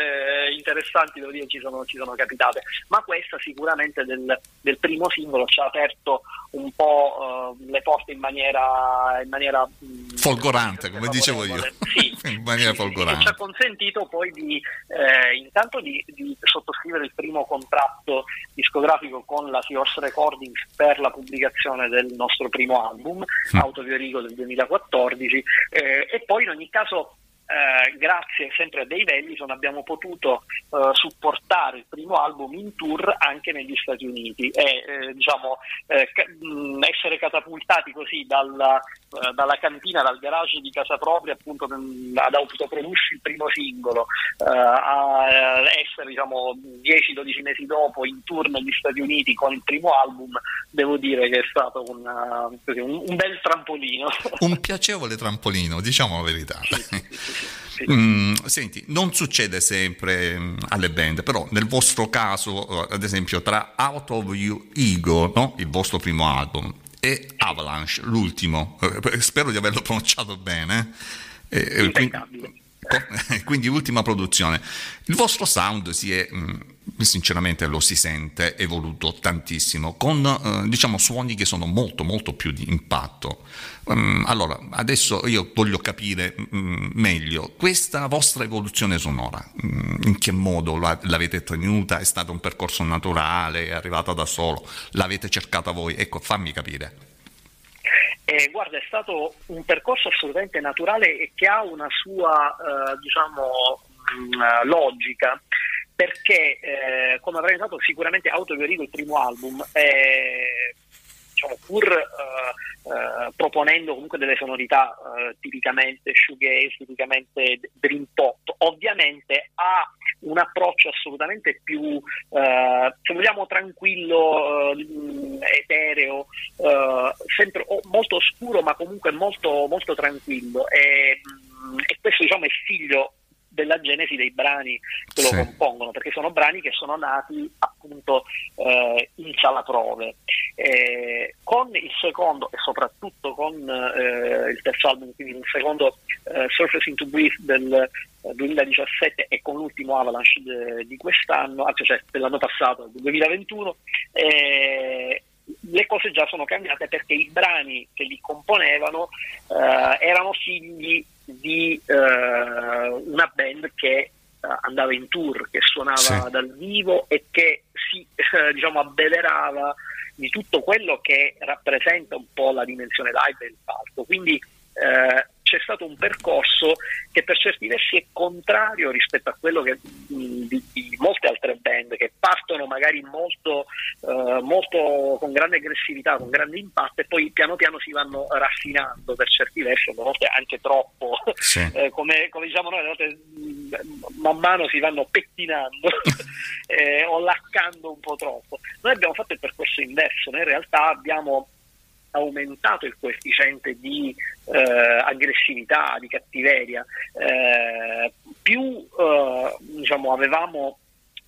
interessanti devo dire ci sono, ci sono capitate. Ma questa sicuramente del, del, primo singolo ci ha aperto un po' uh, le porte in maniera, in maniera mh, folgorante come dicevo io. sì, in maniera folgorante. ci ha consentito poi di eh, intanto di, di, sottoscrivere il primo contratto discografico con la Seahorse Recordings per la pubblicazione del nostro primo album mm. Autoviorigo del 2014 eh, e poi in ogni caso eh, grazie sempre a Dave Ellison abbiamo potuto eh, supportare il primo album in tour anche negli Stati Uniti. E eh, diciamo, ca- mh, essere catapultati così dalla, eh, dalla, cantina, dal garage di casa propria appunto mh, ad autoprodursi il primo singolo eh, a essere diciamo 10-12 mesi dopo in tour negli Stati Uniti con il primo album devo dire che è stato una, così, un, un, bel trampolino. Un piacevole trampolino diciamo la verità. Sì, sì, sì. Mm, senti, non succede sempre mm, alle band, però nel vostro caso, eh, ad esempio, tra Out of You Ego, no? il vostro primo album, e Avalanche, l'ultimo, eh, spero di averlo pronunciato bene. Eh, quindi, quindi, ultima produzione. Il vostro sound si è mm, sinceramente lo si sente evoluto tantissimo con eh, diciamo suoni che sono molto molto più di impatto. Um, allora adesso io voglio capire um, meglio questa vostra evoluzione sonora in che modo la, l'avete tenuta? È stato un percorso naturale? È arrivata da solo? L'avete cercata voi? Ecco fammi capire eh, guarda, è stato un percorso assolutamente naturale e che ha una sua, eh, diciamo, mh, logica perché eh, come avrei notato sicuramente Autoviorigo il primo album è diciamo, pur uh, proponendo comunque delle sonorità uh, tipicamente shoegaze, tipicamente dream pop, ovviamente ha un approccio assolutamente più, se vogliamo, tranquillo, etereo, sempre molto oscuro ma comunque molto, molto tranquillo. E, e questo diciamo, è figlio della genesi dei brani che sì. lo compongono, perché sono brani che sono nati appunto eh, in sala prove. Eh, con il secondo e soprattutto con eh, il terzo album, quindi un secondo eh, Surface into Breathe del eh, 2017 e con l'ultimo Avalanche de- di quest'anno, anzi cioè dell'anno passato, del 2021, eh, le cose già sono cambiate perché i brani che li componevano eh, erano figli di eh, una band che eh, andava in tour, che suonava Sì. dal vivo e che si eh, diciamo abbeverava di tutto quello che rappresenta un po' la dimensione live del palco. Quindi eh, stato un percorso che per certi versi è contrario rispetto a quello che, di, di molte altre band che partono magari molto, eh, molto con grande aggressività, con grande impatto e poi piano piano si vanno raffinando per certi versi, a volte anche troppo, Sì. eh, come, come diciamo noi, volte man mano si vanno pettinando eh, o laccando un po' troppo. Noi abbiamo fatto il percorso inverso, noi in realtà abbiamo aumentato il coefficiente di eh, aggressività, di cattiveria, eh, più eh, diciamo, avevamo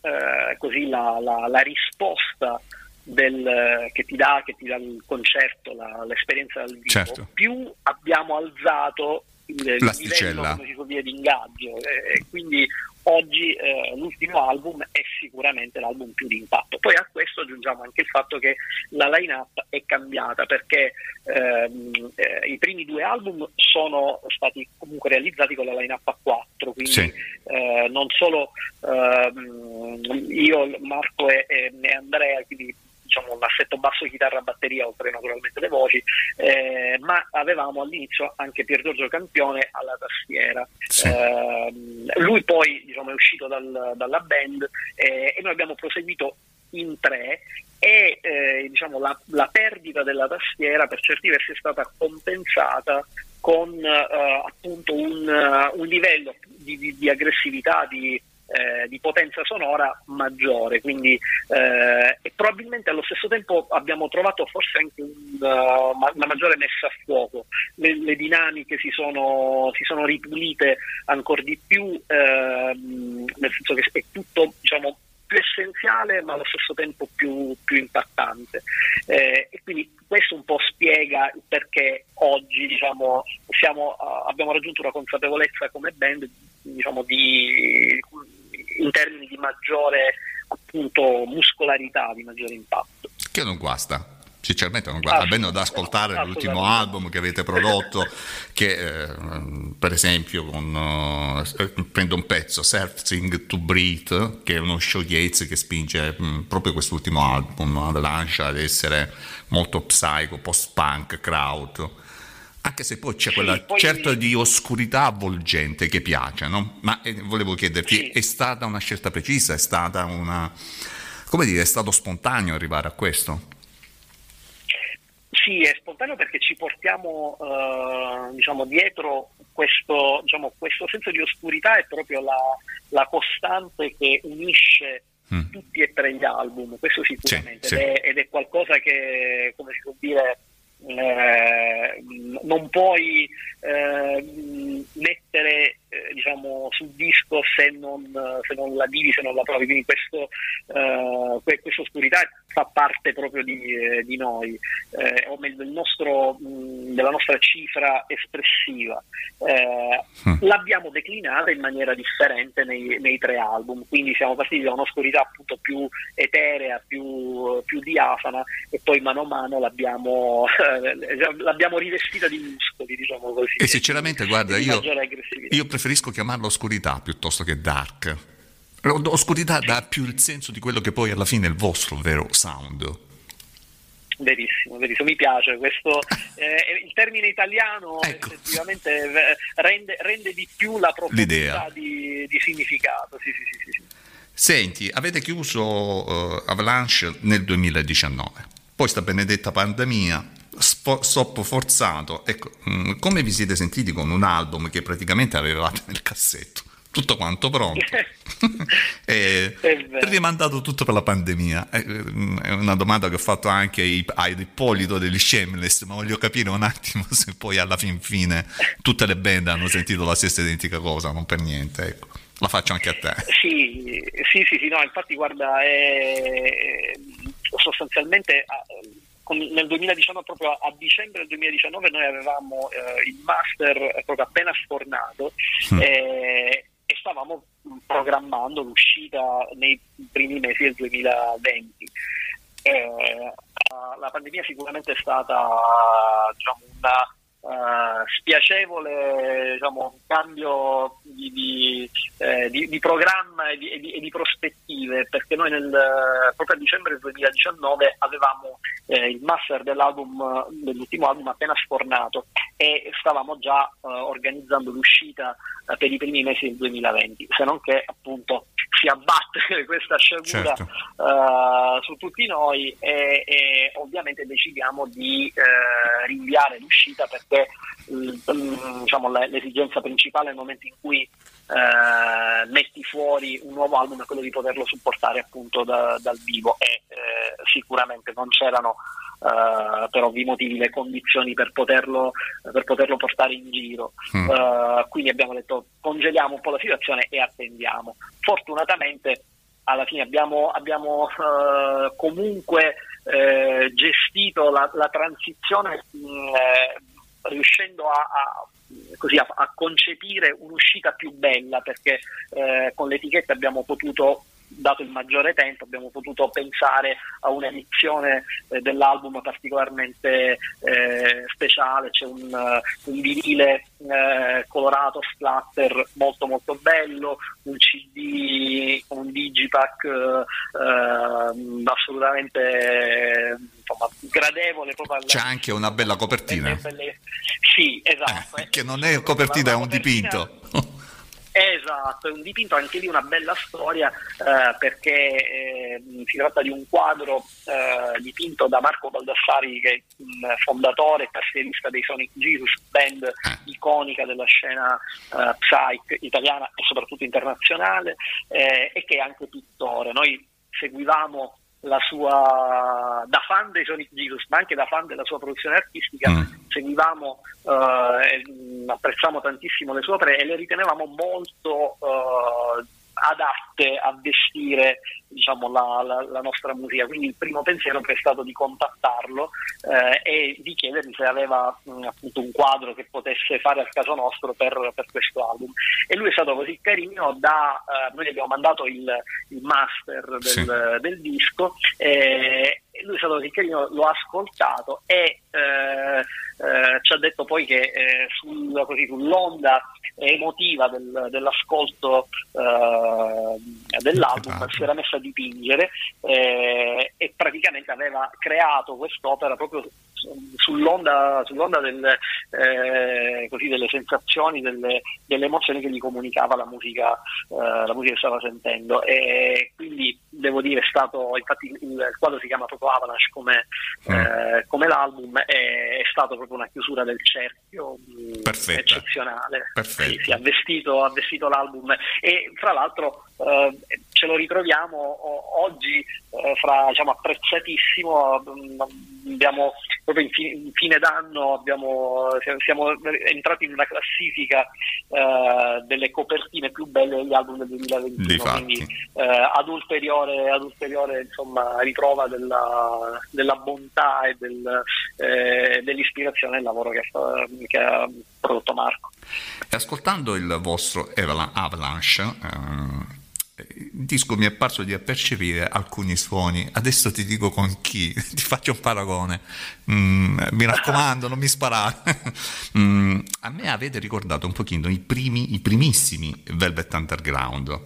eh, così la, la- la risposta del, che, ti dà, che ti dà il concerto, la- l'esperienza dal vivo, Certo. più abbiamo alzato il, il livello di ingaggio. E, e quindi oggi eh, l'ultimo album è sicuramente l'album più di impatto. Poi a questo aggiungiamo anche il fatto che la line-up è cambiata perché ehm, eh, i primi due album sono stati comunque realizzati con la line-up a 4, quindi Sì. eh, non solo ehm, io, Marco e, e- e Andrea, quindi diciamo un assetto basso, chitarra, batteria, oltre naturalmente le voci, eh, ma avevamo all'inizio anche Pier Giorgio Campione alla tastiera. Sì. Ehm, lui poi diciamo, è uscito dal- dalla band eh, e noi abbiamo proseguito in tre e eh, diciamo, la, la perdita della tastiera per certi versi è stata compensata con eh, appunto un, eh, un livello di, di- di aggressività, di, eh, di potenza sonora maggiore, quindi eh, e probabilmente allo stesso tempo abbiamo trovato forse anche un, ma- una maggiore messa a fuoco, le, le dinamiche si sono, si sono ripulite ancora di più, ehm, nel senso che è tutto diciamo, più essenziale ma allo stesso tempo più, più impattante. Eh, e quindi questo un po' spiega perché oggi diciamo, siamo, abbiamo raggiunto una consapevolezza come band diciamo, di, in termini di maggiore appunto muscolarità, di maggiore impatto. Che non guasta. Sinceramente non guasta, almeno ad ascoltare l'ultimo album che avete prodotto, che eh, per esempio con, eh, prendo un pezzo, Searching to Breathe, che è uno shoegaze che spinge mh, proprio quest'ultimo album, Avalanche, ad essere molto psycho, post-punk, kraut, anche se poi c'è Sì, quella poi- certa di oscurità avvolgente che piace, no? Ma eh, volevo chiederti, Sì. è stata una scelta precisa, è stata una... come dire, è stato spontaneo arrivare a questo? Sì, è spontaneo perché ci portiamo eh, diciamo, dietro questo, diciamo, questo senso di oscurità è proprio la, la costante che unisce Mm. tutti e tre gli album, questo sicuramente, Sì, ed, sì. È, ed è qualcosa che, come si può dire, eh, non puoi eh, mettere eh, diciamo, sul disco se non, se non la vivi, se non la provi, quindi questo, eh, que- questa oscurità fa parte proprio di, eh, di noi, eh, o meglio del nostro, mh, della nostra cifra espressiva. Mm. L'abbiamo declinata in maniera differente nei, nei tre album, quindi siamo partiti da un'oscurità appunto più eterea, più, più diafana e poi mano a mano l'abbiamo, l'abbiamo rivestita di muscoli, diciamo così. E sinceramente, guarda, io, maggiore aggressività. io preferisco chiamarla oscurità piuttosto che dark. Oscurità dà più il senso di quello che poi alla fine è il vostro vero sound. Verissimo, verissimo, mi piace questo. eh, il termine italiano Ecco. effettivamente eh, rende, rende di più la profondità di, di significato. Sì, sì, sì. Senti, avete chiuso eh, Avalanche nel 2019, poi sta benedetta pandemia, spo- stop forzato. Ecco, mh, come vi siete sentiti con un album che praticamente avevate nel cassetto? Tutto quanto pronto. e rimandato tutto per la pandemia. Eh, mh, È una domanda che ho fatto anche ai- ad Ippolito degli Shameless, ma voglio capire un attimo se poi alla fin fine tutte le band hanno sentito la stessa identica cosa, non per niente. Ecco. La faccio anche a te. Sì, sì, sì, sì, no, infatti guarda, è- sostanzialmente ah, con- nel 2019, proprio a, a dicembre del 2019, noi avevamo eh, il master proprio appena sfornato Mm. eh, e stavamo mh, programmando l'uscita nei primi mesi del 2020. Eh, la pandemia sicuramente è stata diciamo, una eh, spiacevole diciamo, cambio di, di, eh, di- di programma e di, e di- prospettive perché noi nel, proprio a dicembre del 2019 avevamo eh, il master dell'album dell'ultimo album appena sfornato e stavamo già eh, organizzando l'uscita eh, per i primi mesi del 2020 se non che appunto si abbatte questa sciagura Certo. eh, su tutti noi e, e ovviamente decidiamo di eh, rinviare l'uscita perché mm, mm, diciamo, le- l'esigenza principale nel momento in cui eh, metti fuori un nuovo album è quello di poterlo supportare appunto da- dal vivo. E eh, sicuramente non c'erano eh, per ovvi motivi le condizioni per poterlo, per poterlo portare in giro. Mm. Eh, quindi abbiamo detto congeliamo un po' la situazione e attendiamo. Fortunatamente alla fine abbiamo, abbiamo eh, comunque gestito la, la transizione mh, eh, riuscendo a, a- così, a- a concepire un'uscita più bella perché eh, con l'etichetta abbiamo potuto dato il maggiore tempo abbiamo potuto pensare a un'edizione eh, dell'album particolarmente eh, speciale c'è un, eh, un vinile eh, colorato splatter molto molto bello un cd un digipack eh, ehm, assolutamente insomma, gradevole proprio alla- C'è anche una bella copertina. belle- sì esatto Eh, che non è copertina, è un dipinto. Esatto, è un dipinto anche lì una bella storia eh, perché eh, si tratta di un quadro eh, dipinto da Marco Baldassari che è il fondatore e tastierista dei Sonic Jesus, band iconica della scena eh, psych italiana e soprattutto internazionale eh, e che è anche pittore. Noi seguivamo la sua da fan dei Sonic Jesus ma anche da fan della sua produzione artistica Mm. seguivamo eh, e, mh, apprezzavamo tantissimo le sue opere e le ritenevamo molto eh, adatte a vestire diciamo, la, la- la nostra musica. Quindi il primo pensiero è stato di contattarlo eh, e di chiedergli se aveva mh, appunto un quadro che potesse fare al caso nostro per, per questo album. E lui è stato così carino da eh, noi gli abbiamo mandato il, il master del, Sì. del disco e e lui è stato così carino, l'ho ascoltato e eh, eh, ci ha detto poi che eh, sul- così, sull'onda emotiva del- dell'ascolto eh, dell'album si era messa dipingere eh, e praticamente aveva creato quest'opera proprio sull'onda, sull'onda del, eh, così, delle sensazioni, delle, delle emozioni che gli comunicava la musica, eh, la musica che stava sentendo e quindi devo dire è stato infatti il, il quadro si chiama proprio Avalanche come, Mm. come l'album è, è stato proprio una chiusura del cerchio mh, Perfetta. eccezionale. Sì, sì, ha, vestito, ha vestito l'album e fra l'altro eh, ce lo ritroviamo oggi eh, fra diciamo apprezzatissimo mh, abbiamo proprio in, fi- in fine d'anno abbiamo, siamo- entrati in una classifica eh, delle copertine più belle degli album del 2021 Difatti. quindi eh, ad ulteriore, ad ulteriore insomma, riprova della, della bontà e del, eh, dell'ispirazione del lavoro che, che ha prodotto Marco. E ascoltando il vostro Avala- Avalanche, eh, il disco mi è parso di percepire alcuni suoni. Adesso ti dico con chi, ti faccio un paragone. Mm, mi raccomando, non mi sparare. Mm, a me avete ricordato un pochino i primi, i primissimi Velvet Underground.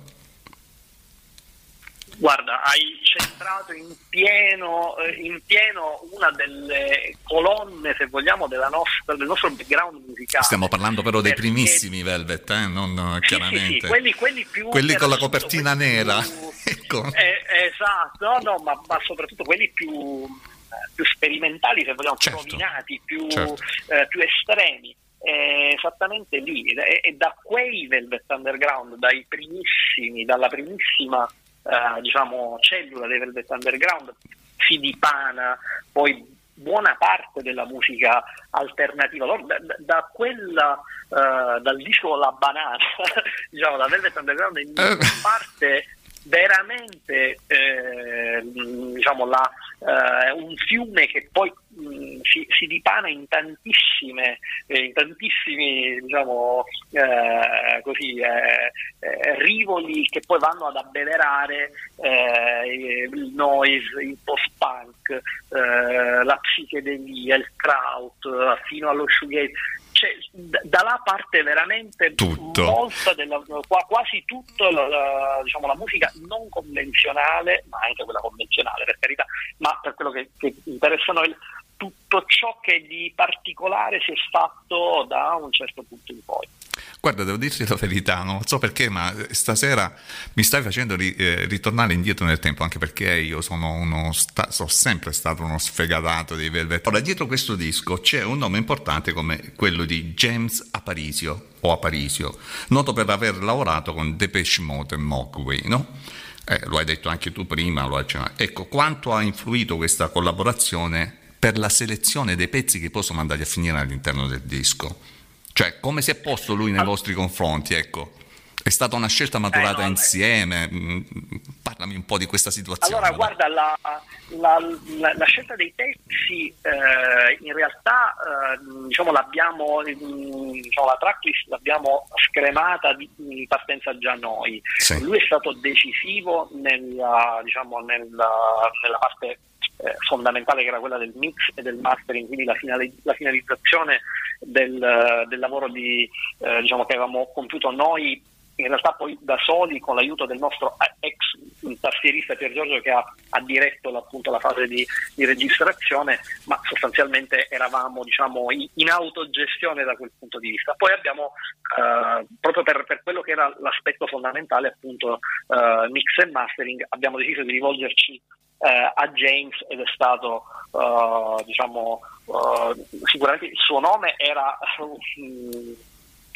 Guarda, hai centrato in pieno, eh, in pieno una delle colonne, se vogliamo, della nostra, del nostro background musicale. Stiamo parlando però dei Perché- primissimi Velvet, eh, non eh, Sì, sì, chiaramente. sì, quelli, quelli più Quelli con la copertina quelli nera. più- Ecco. Eh, esatto, no, no, ma, ma soprattutto quelli più, eh, più sperimentali, se vogliamo, più Certo, rovinati, più, certo. eh, più estremi. È esattamente lì, e da quei Velvet Underground, dai primissimi, dalla primissima eh, diciamo, cellula dei Velvet Underground, si dipana poi buona parte della musica alternativa. Allora, da, da- quella, eh, dal disco La Banana, diciamo, da Velvet Underground in Eh. parte veramente eh, diciamo, la, eh, un fiume che poi mh, si, si dipana in tantissime, eh, in tantissimi diciamo, eh, così, eh, eh, rivoli che poi vanno ad abbeverare il noise, il post-punk, la psichedelia, il kraut, fino allo shoegaze. Cioè, da là parte veramente Tutto. molta della, qua- quasi tutta la, la- diciamo, la musica non convenzionale, ma anche quella convenzionale per carità, ma per quello che, che interessa noi, tutto ciò che di particolare si è fatto da un certo punto in poi. Guarda, devo dirti la verità, non so perché, ma stasera mi stai facendo ri- eh, ritornare indietro nel tempo, anche perché io sono sta- sono sempre stato uno sfegatato dei Velvet. Ora, dietro questo disco c'è un nome importante come quello di James Aparisio, o Aparisio, noto per aver lavorato con Depeche Mode e Mogwai, no? Eh, lo hai detto anche tu prima, lo hai. Ecco, quanto ha influito questa collaborazione per la selezione dei pezzi che poi sono andati a finire all'interno del disco? Cioè, come si è posto lui nei vostri confronti? Ecco, è stata una scelta maturata Eh, no, insieme? Mm, Parlami un po' di questa situazione. Allora, dai. guarda, la, la- la- la scelta dei pezzi eh, in realtà eh, diciamo, l'abbiamo, mm, diciamo, la tracklist l'abbiamo scremata di, in partenza già noi. Sì. Lui è stato decisivo nella, diciamo, nella, nella parte eh, fondamentale che era quella del mix e del mastering, quindi la, finali- la finalizzazione del, eh, del lavoro di, eh, diciamo, che avevamo compiuto noi in realtà poi da soli con l'aiuto del nostro ex tastierista Pier Giorgio che ha, ha diretto appunto la fase di, di registrazione, ma sostanzialmente eravamo diciamo, in, in autogestione da quel punto di vista. Poi abbiamo, eh, proprio per, per quello che era l'aspetto fondamentale, appunto eh, mix e mastering, abbiamo deciso di rivolgerci eh, a James ed è stato eh, diciamo eh, sicuramente il suo nome era il-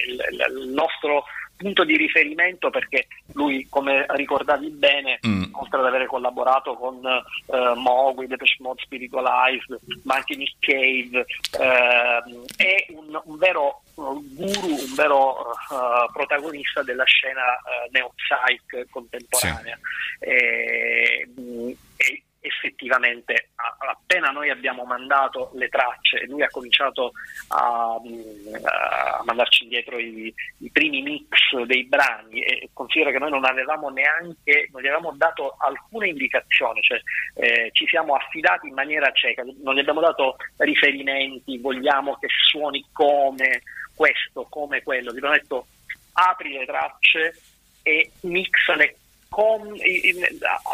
il nostro punto di riferimento perché lui come ricordavi bene Mm. oltre ad avere collaborato con eh, Mogui, Depeche Mode Spiritualized ma anche Nick Cave ehm, è un, un vero eh, guru, un vero eh, protagonista della scena eh, neo-psych contemporanea e, mh, e effettivamente appena noi abbiamo mandato le tracce e lui ha cominciato a, mh, a mandarci indietro i, i primi mix dei brani e considero che noi non avevamo neanche non gli avevamo dato alcuna indicazione cioè eh, ci siamo affidati in maniera cieca non gli abbiamo dato riferimenti vogliamo che suoni come questo come quello. Gli abbiamo detto apri le tracce e mixale com- in-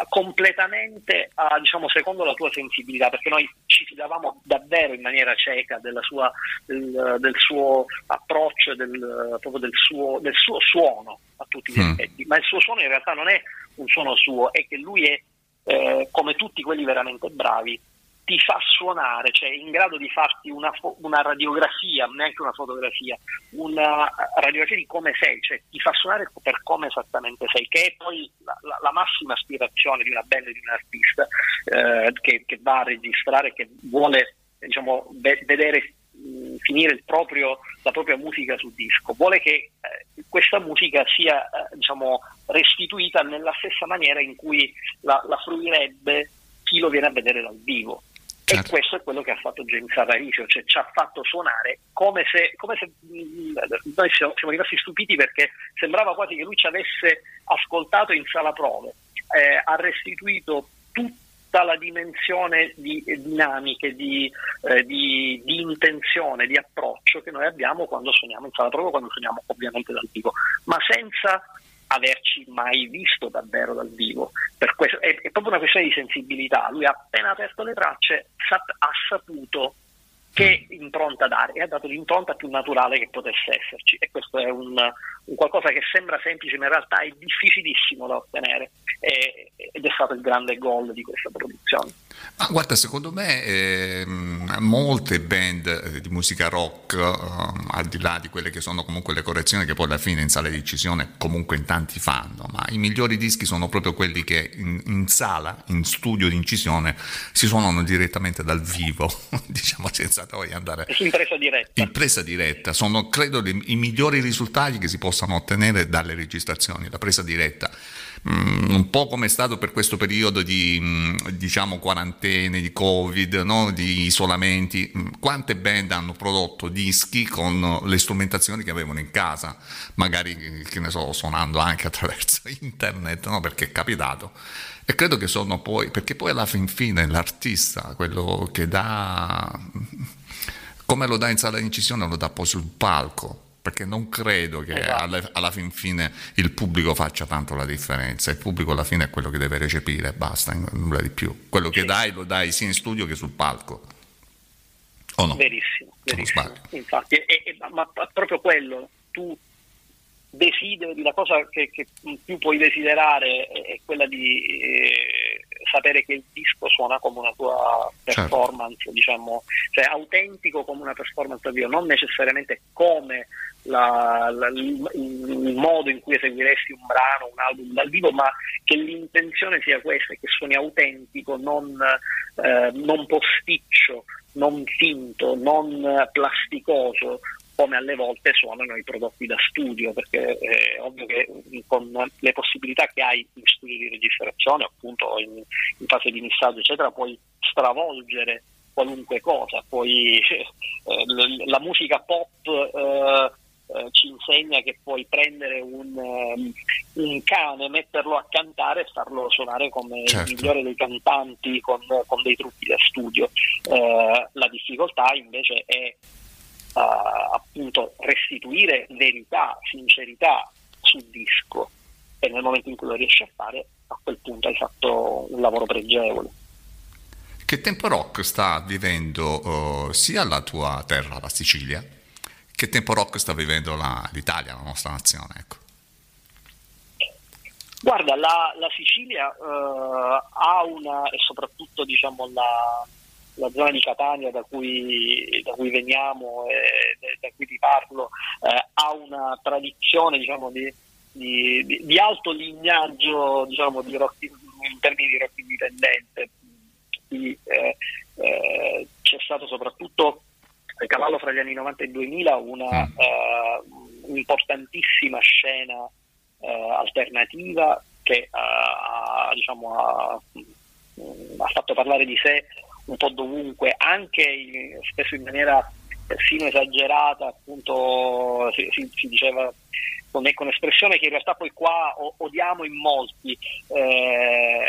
completamente a, diciamo, secondo la tua sensibilità, perché noi ci fidavamo davvero in maniera cieca della sua, del, del suo approccio, del, proprio del suo, del suo suono a tutti gli Mm. effetti, ma il suo suono in realtà non è un suono suo, è che lui è eh, come tutti quelli veramente bravi, ti fa suonare, cioè è in grado di farti una, fo- una radiografia, neanche una fotografia, una radiografia di come sei, cioè ti fa suonare per come esattamente sei, che è poi la, la- la massima aspirazione di una band, di un artista eh, che, che va a registrare, che vuole diciamo, ve- vedere mh, finire il proprio- la propria musica su disco, vuole che eh, questa musica sia eh, diciamo, restituita nella stessa maniera in cui la, la fruirebbe chi lo viene a vedere dal vivo. Certo. E questo è quello che ha fatto James Avarisio, cioè ci ha fatto suonare come se, come se mh, noi siamo, siamo rimasti stupiti perché sembrava quasi che lui ci avesse ascoltato in sala prove, Eh, ha restituito tutta la dimensione di dinamiche, di, eh, di- di intenzione, di approccio che noi abbiamo quando suoniamo in sala prove, quando suoniamo ovviamente dal vivo, ma senza averci mai visto davvero dal vivo. Questo, è, è proprio una questione di sensibilità. Lui ha appena aperto le tracce, sap- ha saputo che impronta dare e ha dato l'impronta più naturale che potesse esserci. E questo è un, un qualcosa che sembra semplice, ma in realtà è difficilissimo da ottenere. E- ed è stato il grande gol di questa produzione. Ma guarda, secondo me ehm, molte band eh, di musica rock, ehm, al di là di quelle che sono comunque le correzioni che poi alla fine in sala di incisione comunque in tanti fanno, ma i migliori dischi sono proprio quelli che in, in sala, in studio di incisione, si suonano direttamente dal vivo, diciamo senza poi andare in presa diretta. in presa diretta. Sono credo le- i migliori risultati che si possano ottenere dalle registrazioni, la presa diretta. mm, un po' come è stato per questo periodo di mm, diciamo quarantene, di covid, no? di isolamenti, mm, quante band hanno prodotto dischi con le strumentazioni che avevano in casa, magari che ne so, suonando anche attraverso internet, no? perché è capitato. E credo che sono poi, perché poi alla fin fine l'artista, quello che dà, come lo dà in sala di incisione, lo dà poi sul palco perché non credo che Esatto. alla, alla fin fine il pubblico faccia tanto la differenza. Il pubblico alla fine è quello che deve recepire, basta, nulla di più. Quello che Sì. dai lo dai sia in studio che sul palco. O no? Verissimo, verissimo. Infatti, e- e- ma proprio quello, tu desideri, la cosa che, che più puoi desiderare è, quella di eh, sapere che il disco suona come una tua Certo. performance, diciamo, cioè autentico come una performance dal vivo, non necessariamente come la- la- il, il modo in cui eseguiresti un brano, un album dal vivo, ma che l'intenzione sia questa, che suoni autentico, non, eh, non posticcio, non finto, non plasticoso, come alle volte suonano i prodotti da studio, perché è ovvio che eh, con le possibilità che hai in studio di registrazione, appunto in, in fase di missaggio, eccetera, puoi stravolgere qualunque cosa, poi eh, la musica pop eh, eh, ci insegna che puoi prendere un, ehm, un cane, metterlo a cantare e farlo suonare come Certo. il migliore dei cantanti con, con dei trucchi da studio. Eh, la difficoltà invece è eh, appunto restituire verità, sincerità sul disco e nel momento in cui lo riesci a fare a quel punto hai fatto un lavoro pregevole. Che tempo rock sta vivendo eh, sia la tua terra, la Sicilia, che tempo rock sta vivendo la- l'Italia, la nostra nazione? Ecco. Guarda, la, la Sicilia eh, ha una, e soprattutto diciamo, la, la zona di Catania da cui, da cui veniamo e da cui ti parlo, eh, ha una tradizione diciamo, di, di- di- alto lignaggio diciamo, di rock, in termini di rock indipendente. Quindi, eh, eh, c'è stato soprattutto a cavallo fra gli anni 90 e il 2000 una eh, un'importantissima scena eh, alternativa che eh, ha, diciamo, ha, mh, ha fatto parlare di sé un po' dovunque, anche in- spesso in maniera persino esagerata, appunto si, si- si diceva con, con espressione che in realtà poi qua odiamo in molti, eh,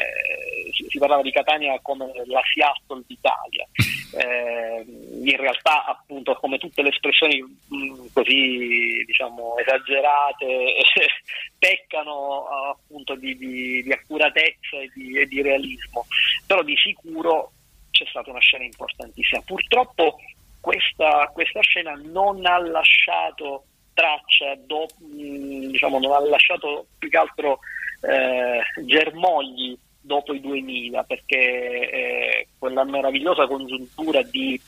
si, si parlava di Catania come la Seattle d'Italia. Eh, in realtà appunto come tutte le espressioni mh, così diciamo esagerate peccano appunto di, di- di accuratezza e di, e di realismo però di sicuro c'è stata una scena importantissima. Purtroppo questa, questa scena non ha lasciato traccia do- mh, diciamo non ha lasciato più che altro eh, germogli dopo i 2000 perché eh, quella meravigliosa congiuntura di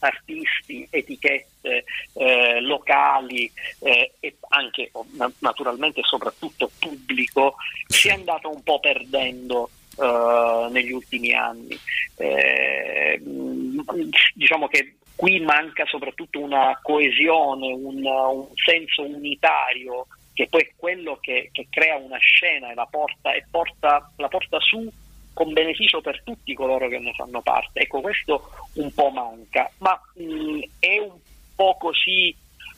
artisti, etichette eh, locali eh, e anche oh, na- naturalmente e soprattutto pubblico si è andato un po' perdendo eh, negli ultimi anni. Eh, diciamo che qui manca soprattutto una coesione, un, un senso unitario che poi è quello che, che crea una scena e la porta, e porta, la porta su con beneficio per tutti coloro che ne fanno parte. Ecco, questo un po' manca, ma mh, è un po' così,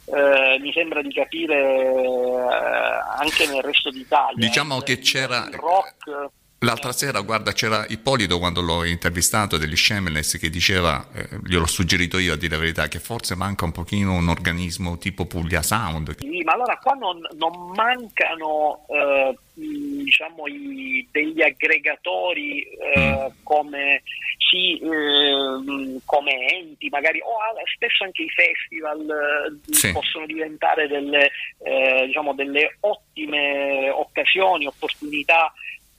eh, mi sembra di capire, eh, anche nel resto d'Italia. Diciamo che c'era- il rock. L'altra sera, guarda, c'era Ippolito quando l'ho intervistato degli Shameless che diceva, eh, gliel'ho suggerito io a dire la verità, che forse manca un pochino un organismo tipo Puglia Sound. Sì, ma allora qua non, non mancano eh, diciamo i- degli aggregatori eh, come, sì, ehm, come enti, magari o spesso anche i festival eh, Sì. possono diventare delle, eh, diciamo, delle ottime occasioni, opportunità.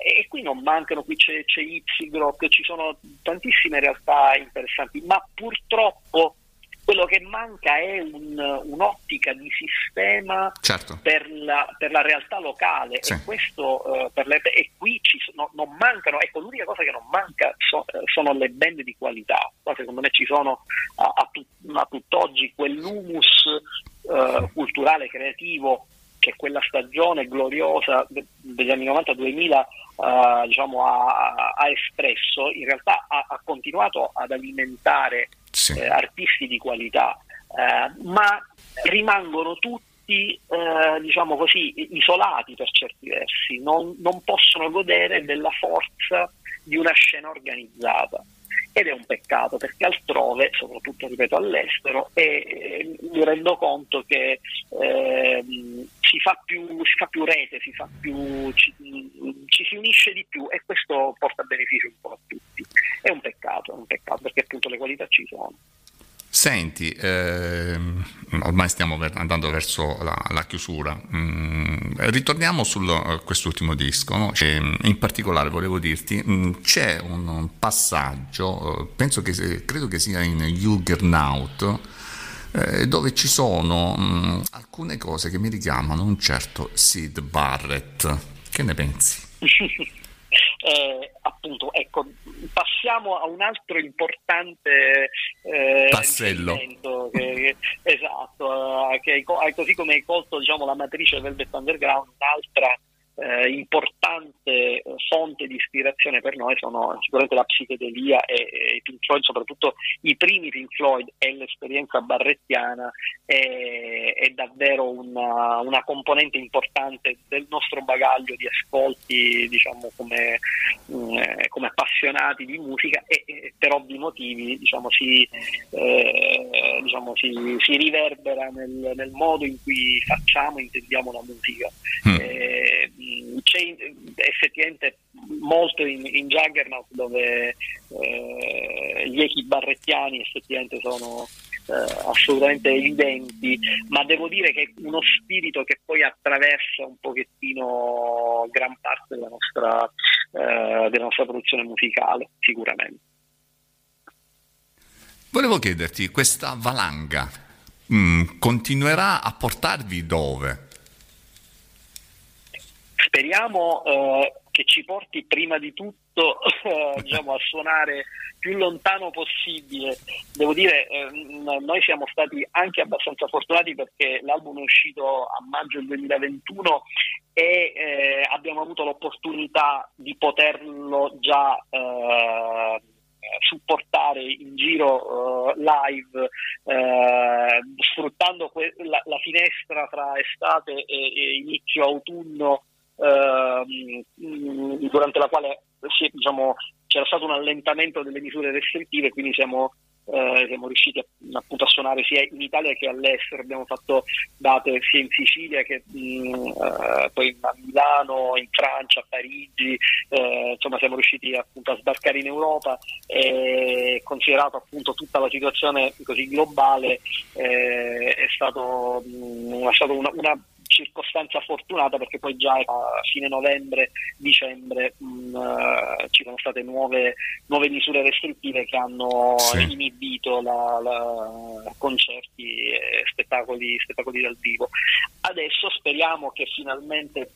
E qui non mancano, qui c'è, c'è Ipsigrock, ci sono tantissime realtà interessanti, ma purtroppo quello che manca è un- un'ottica di sistema Certo. per la, per la realtà locale Sì. e questo per le- e qui sono- non mancano ecco l'unica cosa che non manca so- eh, sono le band di qualità qua secondo me ci sono a, a tut- a tutt'oggi quell'humus eh, culturale creativo che quella stagione gloriosa de- degli anni 90-2000 eh, diciamo, ha, ha espresso, in realtà ha, ha continuato ad alimentare Sì. eh, artisti di qualità, eh, ma rimangono tutti eh, diciamo così, isolati per certi versi, non, non possono godere della forza di una scena organizzata. Ed è un peccato perché altrove, soprattutto ripeto all'estero, e, e mi rendo conto che ehm, si, fa più, si fa più rete, si fa più, ci, ci si unisce di più e questo porta beneficio un po' a tutti. È un peccato, è un peccato perché appunto le qualità ci sono. Senti, ehm, ormai stiamo andando verso la, la chiusura. Mm, ritorniamo su quest'ultimo disco. no? C'è, in particolare volevo dirti, mm, c'è un passaggio, eh, penso che credo che sia in Juggernaut, eh, dove ci sono mm, alcune cose che mi richiamano un certo Sid Barrett. Che ne pensi? Eh, appunto, ecco, passiamo a un altro importante eh, riferimento che- esatto, eh, che così come hai colto diciamo, la matrice Velvet Underground, un'altra eh, importante eh, fonte di ispirazione per noi sono sicuramente la psichedelia e, e i Pink Floyd, soprattutto i primi Pink Floyd e l'esperienza barrettiana è, è davvero una, una componente importante del nostro bagaglio di ascolti, diciamo come, mm, eh, come appassionati di musica e, e per ovvi motivi diciamo, si, eh, diciamo, si, si riverbera nel, nel modo in cui facciamo e intendiamo la musica. Mm. Eh, mh, c'è effettivamente molto in, in Juggernaut dove eh, gli echi barrettiani effettivamente sono eh, assolutamente evidenti, ma devo dire che è uno spirito che poi attraversa un pochettino gran parte della nostra, eh, della nostra produzione musicale, sicuramente. Volevo chiederti, questa valanga mm, continuerà a portarvi dove? Speriamo eh, che ci porti prima di tutto eh, diciamo, a suonare più lontano possibile. Devo dire, ehm, noi siamo stati anche abbastanza fortunati perché l'album è uscito a maggio del 2021 e eh, abbiamo avuto l'opportunità di poterlo già eh, supportare in giro eh, live eh, sfruttando que- la, la finestra tra estate e, e inizio autunno ehm, durante la quale si- diciamo, c'era stato un allentamento delle misure restrittive quindi siamo eh, siamo riusciti a, appunto a suonare sia in Italia che all'estero, abbiamo fatto date sia in Sicilia che mh, eh, poi a Milano, in Francia, a Parigi, eh, insomma siamo riusciti appunto a sbarcare in Europa. E considerato appunto tutta la situazione così globale eh, è stato, mh, è stata una, una circostanza fortunata perché poi già a fine novembre, dicembre mh, eh, ci sono state nuove, nuove misure restrittive che hanno Sì. inibito la, la- concerti e spettacoli, spettacoli dal vivo. Adesso speriamo che finalmente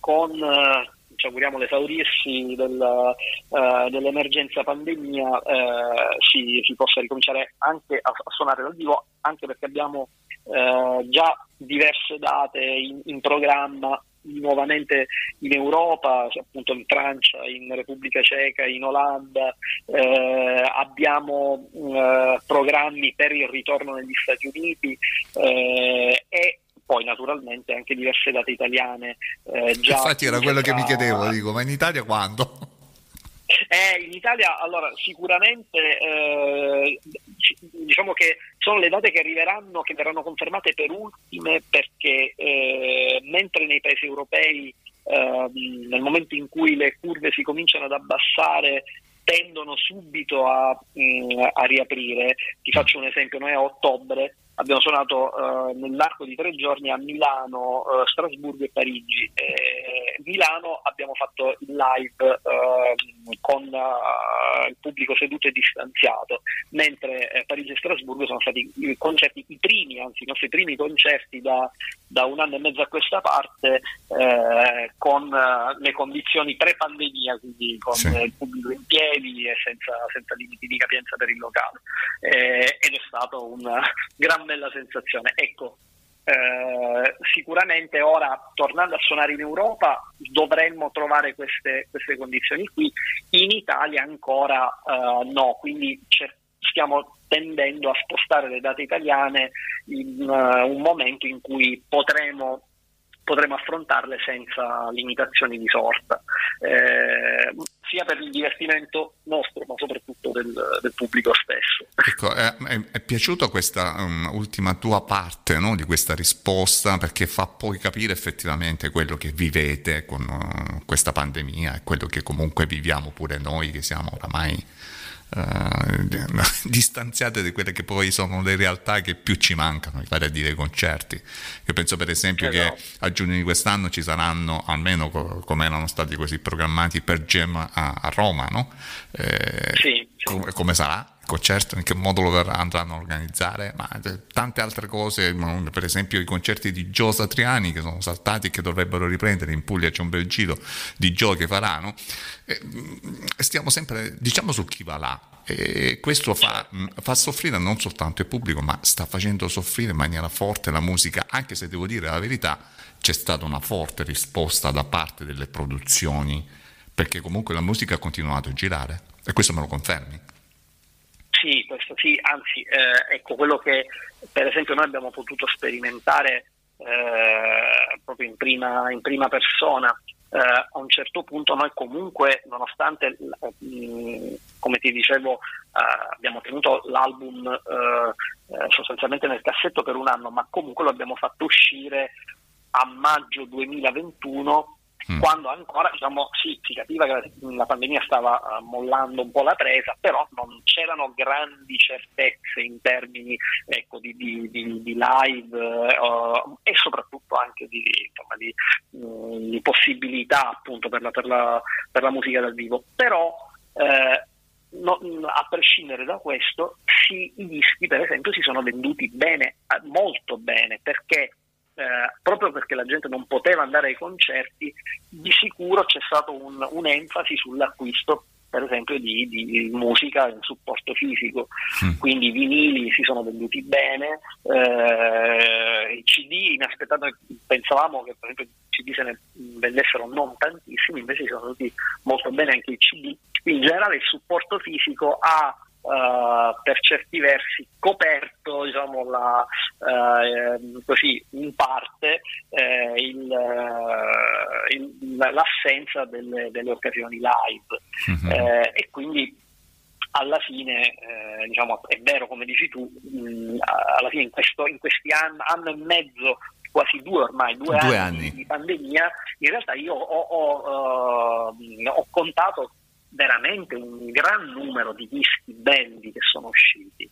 con eh, ci auguriamo l'esaurirsi del, eh, dell'emergenza pandemia si, si possa ricominciare anche a, a suonare dal vivo anche perché abbiamo eh, già diverse date in, in programma nuovamente in Europa, appunto in Francia, in Repubblica Ceca, in Olanda, eh, abbiamo eh, programmi per il ritorno negli Stati Uniti eh, e poi naturalmente anche diverse date italiane. eh, già Infatti era quello che mi chiedevo, dico, ma in Italia quando? Eh, in Italia, allora, sicuramente eh, ci- diciamo che sono le date che arriveranno, che verranno confermate per ultime, perché eh, mentre nei paesi europei, eh, nel momento in cui le curve si cominciano ad abbassare, tendono subito a, mm, a riaprire. Ti faccio un esempio, noi a ottobre abbiamo suonato eh, nell'arco di tre giorni a Milano, eh, Strasburgo e Parigi. Eh, Milano abbiamo fatto il live eh, con il pubblico seduto e distanziato, mentre eh, Parigi e Strasburgo sono stati i concerti, i primi, anzi i nostri primi concerti da, da un anno e mezzo a questa parte eh, con eh, le condizioni pre-pandemia, quindi con Sì. il pubblico in piedi e senza, senza limiti di capienza per il locale. Ed è stata una gran bella sensazione. Ecco, eh, sicuramente ora tornando a suonare in Europa dovremmo trovare queste, queste condizioni qui, in Italia ancora eh, no, quindi stiamo tendendo a spostare le date italiane in eh, un momento in cui potremo potremo affrontarle senza limitazioni di sorta, eh, sia per il divertimento nostro, ma soprattutto del, del pubblico stesso. Ecco, è, è- è piaciuta questa um, ultima tua parte no, di questa risposta perché fa poi capire effettivamente quello che vivete con uh, questa pandemia e quello che comunque viviamo pure noi che siamo oramai uh, distanziate da quelle che poi sono le realtà che più ci mancano, mi pare a dire i concerti. Io penso per esempio Esatto. che a giugno di quest'anno ci saranno, almeno co- come erano stati così programmati per Gem a, a Roma, no? Eh, Sì, sì. come, sarà concerto, in che modo lo andranno a organizzare, ma eh, tante altre cose, per esempio i concerti di Gio Satriani che sono saltati e che dovrebbero riprendere in Puglia c'è un bel giro di Gio che faranno, mm, stiamo sempre, diciamo su chi va là. E questo fa, mh, fa soffrire non soltanto il pubblico, ma sta facendo soffrire in maniera forte la musica, anche se devo dire la verità, c'è stata una forte risposta da parte delle produzioni, perché comunque la musica ha continuato a girare, e questo me lo confermi. Questo sì, anzi, eh, ecco quello che per esempio noi abbiamo potuto sperimentare eh, proprio in prima, in prima persona. eh, a un certo punto noi comunque, nonostante, mh, come ti dicevo, eh, abbiamo tenuto l'album eh, eh, sostanzialmente nel cassetto per un anno, ma comunque lo abbiamo fatto uscire a maggio 2021 Mm. quando ancora diciamo, sì, si capiva che la, pandemia stava eh, mollando un po' la presa, però non c'erano grandi certezze in termini ecco, di, di- di- di live eh, e soprattutto anche di, insomma, di possibilità appunto per la, per la- per la musica dal vivo. Però eh, no- a prescindere da questo, sì, i dischi per esempio si sono venduti bene, molto bene, perché eh, proprio perché la gente non poteva andare ai concerti, di sicuro c'è stato un- un'enfasi sull'acquisto per esempio di, di musica in supporto fisico, Mm. quindi i vinili si sono venduti bene, eh, i CD inaspettato, pensavamo che per esempio i CD se ne vendessero non tantissimi, invece si sono venduti molto bene anche i CD, in generale il supporto fisico ha eh, per certi versi coperto diciamo, la, eh, così, in parte eh, il, il- l'assenza delle, delle occasioni live Mhm. Eh, e quindi alla fine eh, diciamo, è vero come dici tu mh, alla fine in, questo- in questi anni, anno e mezzo quasi due ormai, due, Due anni, anni. di pandemia, in realtà io ho, ho, eh, ho contato veramente un gran numero di dischi belli che sono usciti.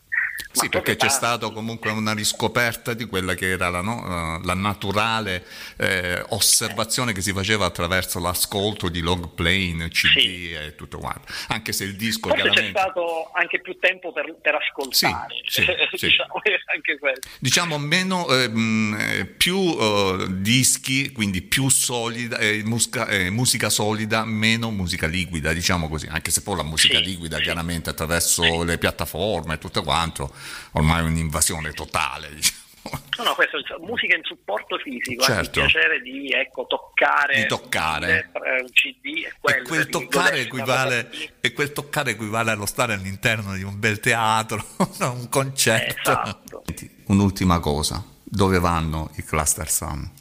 Sì, perché c'è stata comunque una riscoperta di quella che era la, no, eh, la naturale eh, osservazione che si faceva attraverso l'ascolto di log plane, CD Sì. e tutto quanto. Anche se il disco Forse c'è chiaramente... stato anche più tempo per, per ascoltare, Sì, sì, diciamo anche. Diciamo meno, eh, mh, eh, più eh, dischi, quindi più solida, eh, eh, musica solida, meno musica liquida, diciamo così, anche se poi la musica liquida chiaramente attraverso le piattaforme e tutto quanto, ormai è un'invasione totale. Diciamo. No, no, questo è musica in supporto fisico, anche Certo. il piacere di ecco, toccare, Di toccare. eh, un CD e E quello, quel, toccare equivale, e quel toccare equivale allo stare all'interno di un bel teatro, un concerto. Esatto. Un'ultima cosa, dove vanno i cluster Sun?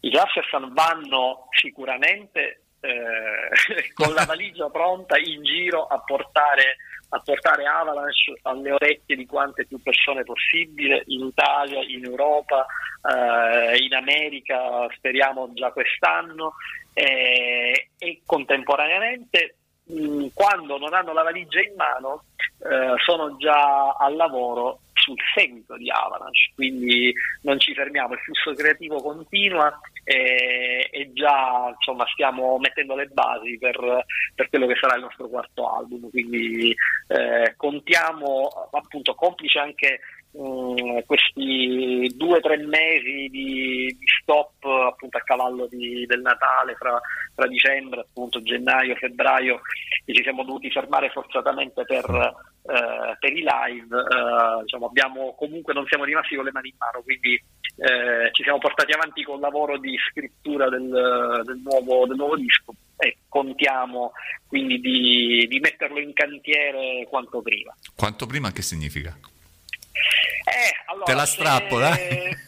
I Clustersan vanno sicuramente eh, con la valigia pronta in giro a portare, a portare Avalanche alle orecchie di quante più persone possibile in Italia, in Europa, eh, in America, speriamo già quest'anno eh, e contemporaneamente mh, quando non hanno la valigia in mano eh, sono già al lavoro sul seguito di Avalanche, quindi non ci fermiamo, il flusso creativo continua e, e già insomma, stiamo mettendo le basi per, per quello che sarà il nostro quarto album, quindi eh, contiamo appunto complice anche mh, questi due o tre mesi di, di stop appunto a cavallo di- del Natale fra, fra dicembre, appunto gennaio, febbraio, e ci siamo dovuti fermare forzatamente per, eh, per i live, eh, diciamo, abbiamo, comunque non siamo rimasti con le mani in mano, quindi eh, ci siamo portati avanti col lavoro di scrittura del, del nuovo, del nuovo disco e contiamo quindi di, di metterlo in cantiere quanto prima. Quanto prima che significa? Eh, allora, Te la strappo, dai.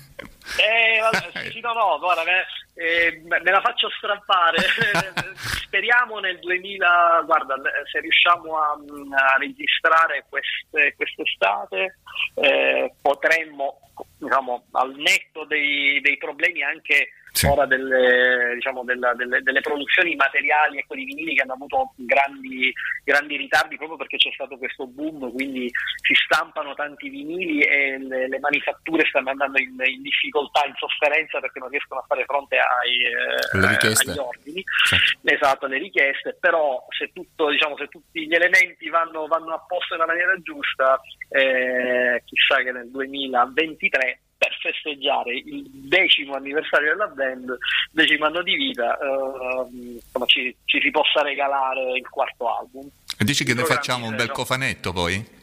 Eh, vabbè, sì, no, no, guarda, me, eh, me me la faccio strappare. Speriamo nel 2000, guarda, se riusciamo a, a registrare queste, quest'estate, eh, potremmo, diciamo, al netto dei, dei problemi anche Sì. ora delle, diciamo, della- delle, delle produzioni materiali ecco, di vinili che hanno avuto grandi, grandi ritardi proprio perché c'è stato questo boom, quindi si stampano tanti vinili e le, le manifatture stanno andando in, in difficoltà, in sofferenza perché non riescono a fare fronte ai, eh, agli ordini. Sì. Esatto, alle richieste, però se, tutto, diciamo, se tutti gli elementi vanno, vanno a posto nella maniera giusta, eh, chissà che nel 2023 per festeggiare il decimo anniversario della band, decimo anno di vita, ehm, insomma, ci, ci si possa regalare il quarto album. E dici che I ne programmi, facciamo un bel cofanetto poi?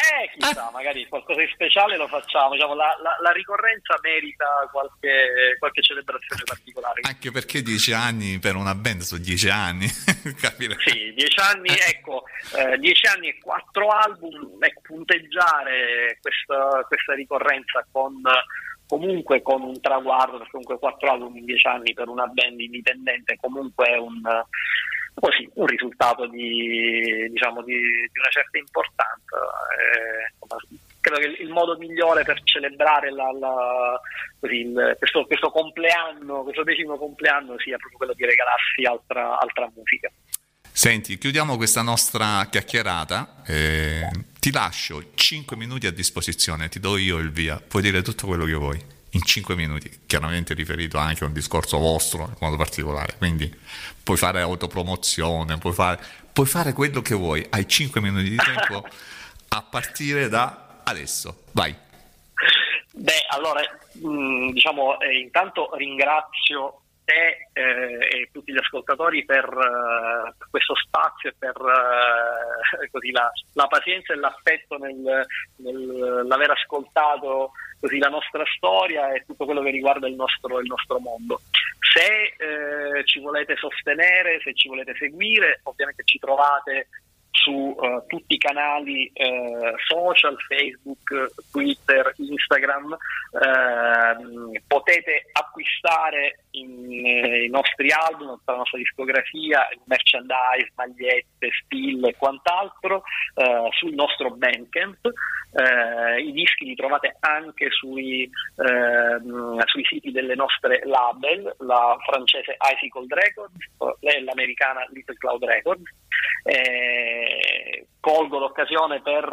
Eh, chissà, magari qualcosa di speciale lo facciamo. Diciamo, la, la- la ricorrenza merita qualche, qualche celebrazione particolare. Anche perché dieci anni per una band sono dieci anni, capire? Sì, dieci anni, ecco, eh, dieci anni e quattro album, ecco, punteggiare questa, questa ricorrenza con comunque con un traguardo, perché comunque quattro album in dieci anni per una band indipendente comunque è un, così, un risultato di, diciamo, di, di una certa importanza. Eh, credo che il modo migliore per celebrare la- la- così, il- questo, questo compleanno, questo decimo compleanno sia proprio quello di regalarsi altra, altra musica. Senti, chiudiamo questa nostra chiacchierata. eh, ti lascio 5 minuti a disposizione, ti do io il via. Puoi dire tutto quello che vuoi in 5 minuti, chiaramente riferito anche a un discorso vostro in modo particolare. Quindi puoi fare autopromozione, puoi fare, puoi fare quello che vuoi. Hai 5 minuti di tempo a partire da adesso. Vai. Beh, allora, mh, diciamo, eh, intanto ringrazio te eh, e tutti gli ascoltatori per, per questo spazio e per eh, così, la, la pazienza e l'affetto nel- nell'aver ascoltato così, la nostra storia e tutto quello che riguarda il nostro, il nostro mondo. Se eh, ci volete sostenere, se ci volete seguire, ovviamente ci trovate su eh, tutti i canali eh, social, Facebook, Twitter, Instagram. Ehm, potete acquistare in- eh, i nostri album, la nostra discografia, merchandise, magliette, spill e quant'altro sul nostro Bandcamp. I dischi li trovate anche sui, ehm, sui siti delle nostre label, la francese Icicle Records e l'americana Little Cloud Records. Eh, colgo l'occasione per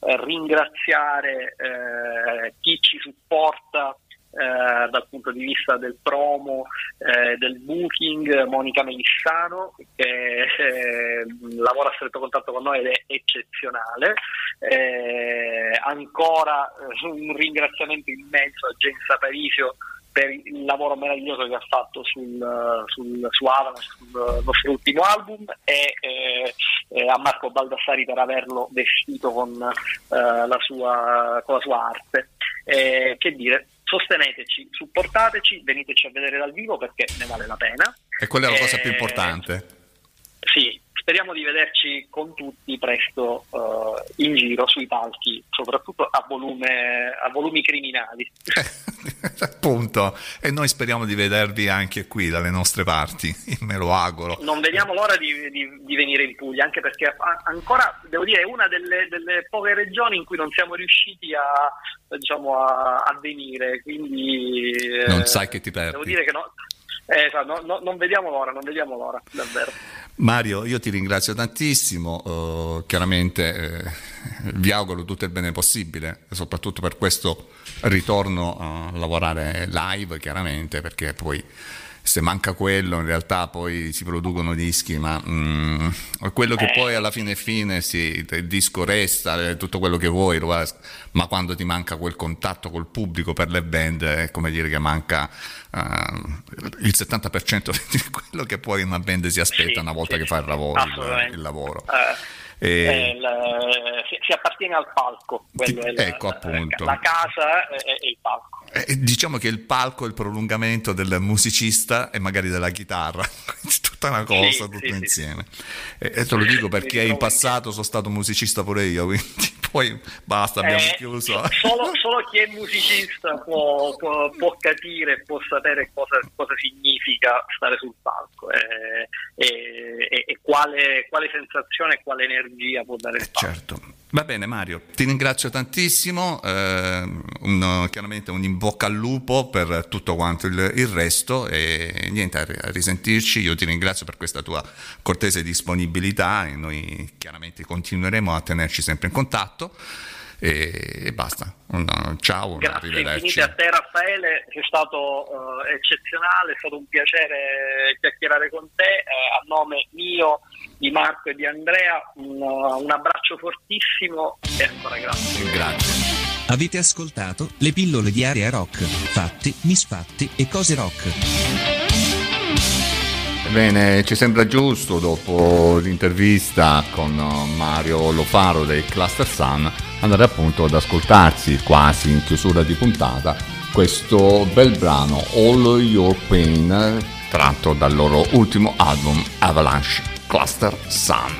eh, ringraziare eh, chi ci supporta eh, dal punto di vista del promo, eh, del booking, Monica Melissano che eh, lavora a stretto contatto con noi ed è eccezionale. Eh, ancora un ringraziamento immenso a James Parisio per il lavoro meraviglioso che ha fatto sul, sul, su Avalanche, sul nostro ultimo album e eh, eh, a Marco Baldassari per averlo vestito con, eh, la, sua, con la sua arte. Eh, che dire, sosteneteci, supportateci, veniteci a vedere dal vivo perché ne vale la pena. E quella è la cosa più importante. Sì, speriamo di vederci con tutti presto eh, in giro sui palchi, soprattutto a, volume, a volumi criminali. Appunto, e noi speriamo di vedervi anche qui dalle nostre parti, me lo auguro. Non vediamo l'ora di, di- di venire in Puglia, anche perché a- ancora, devo dire, è una delle, delle poche regioni in cui non siamo riusciti a, diciamo, a, a venire, quindi... eh, Non sai che ti perdi. Devo dire che no, eh, esatto, no- no- non vediamo l'ora, non vediamo l'ora, davvero. Mario, io ti ringrazio tantissimo, eh, chiaramente eh, vi auguro tutto il bene possibile, soprattutto per questo ritorno a lavorare live, chiaramente, perché poi se manca quello in realtà poi si producono dischi, ma mm, quello che poi alla fine fine sì, il disco resta, eh, tutto quello che vuoi, ma quando ti manca quel contatto col pubblico per le band è come dire che manca eh, il 70% di quello che poi una band si aspetta Sì, una volta sì, che fa il lavoro. il- il lavoro. Eh, E- eh, il- si, si appartiene al palco, è il- Ecco, appunto. la casa è il palco. Eh, diciamo che il palco è il prolungamento del musicista e magari della chitarra, tutta una cosa, Sì, tutto sì, sì. insieme. E, e te lo dico perché in passato sono stato musicista pure io, quindi poi basta, abbiamo Eh, chiuso. Solo, solo chi è musicista può, può- può capire, può sapere cosa, cosa significa stare sul palco e, e- e- e quale, quale sensazione e quale energia può dare il palco. Certo. Va bene Mario, ti ringrazio tantissimo, eh, un- chiaramente un in bocca al lupo per tutto quanto il, il resto e niente, a, risentirci, io ti ringrazio per questa tua cortese disponibilità e noi chiaramente continueremo a tenerci sempre in contatto e, e basta, un, ciao, un Grazie arrivederci. infinite a te Raffaele, sei stato eh, eccezionale, è stato un piacere chiacchierare con te, eh, a nome mio, di Marco e di Andrea, un, un abbraccio fortissimo e ancora grazie. Grazie. Avete ascoltato le pillole di Area Rock, fatti, misfatti e cose rock. Bene, ci sembra giusto dopo l'intervista con Mario Lofaro dei Cluster Sun andare appunto ad ascoltarsi quasi in chiusura di puntata questo bel brano All Your Pain tratto dal loro ultimo album Avalanche Cluster Sun.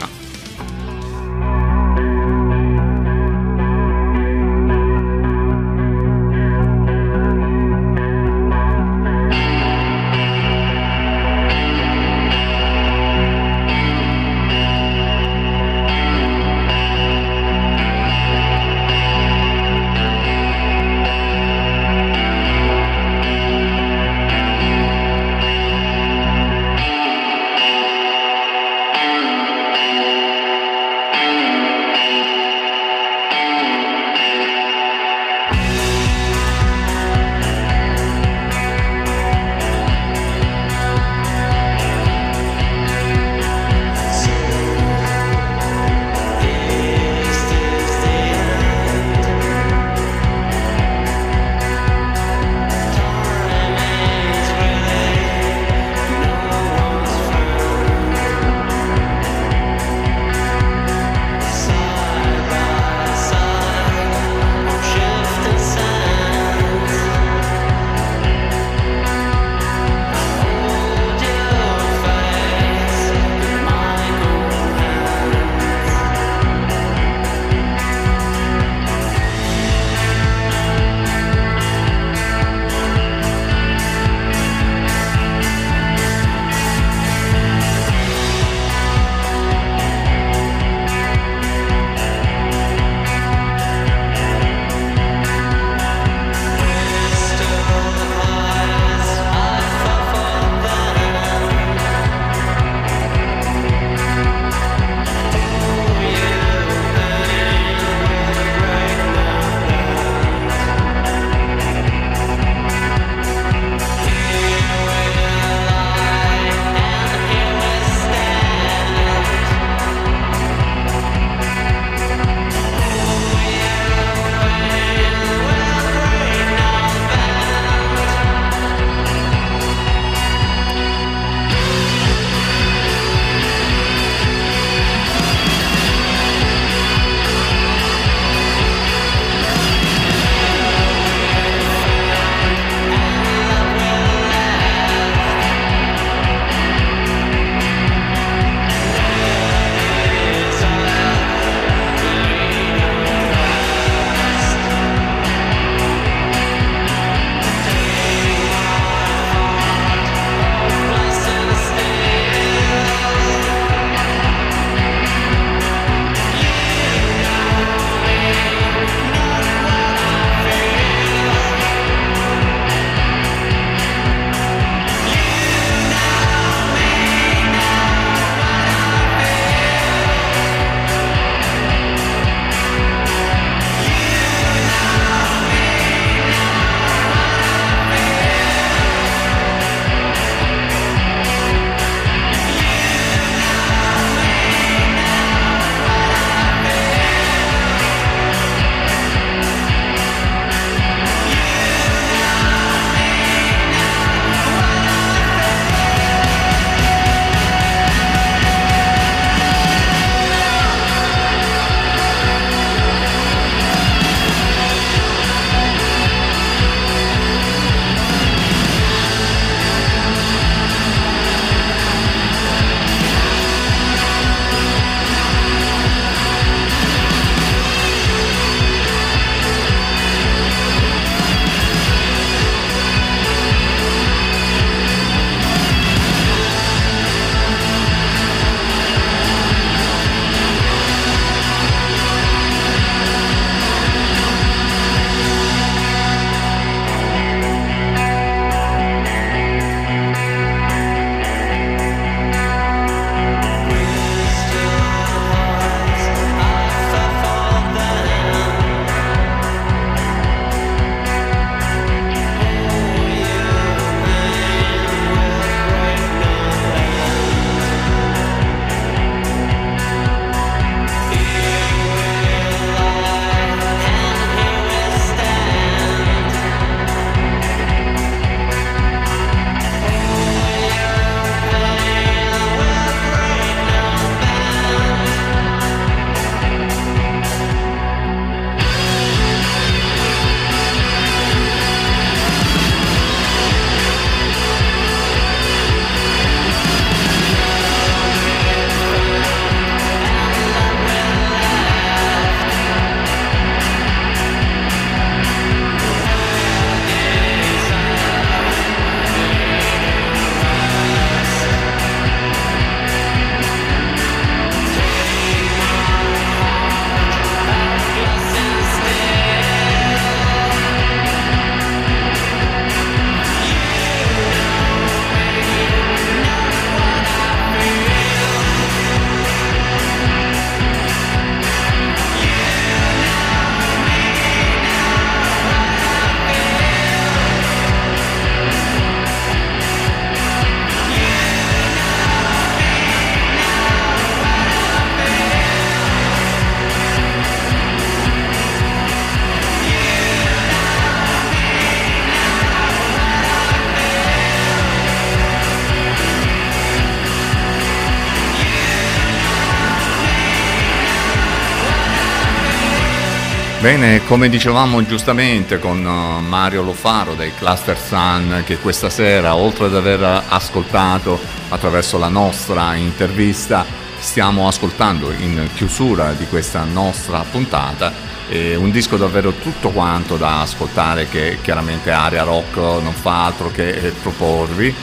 Bene, come dicevamo giustamente con uh, Mario Lofaro dei Cluster Sun, che questa sera, oltre ad aver ascoltato attraverso la nostra intervista, stiamo ascoltando in chiusura di questa nostra puntata eh, un disco davvero tutto quanto da ascoltare che chiaramente Area Rock non fa altro che eh, proporvi.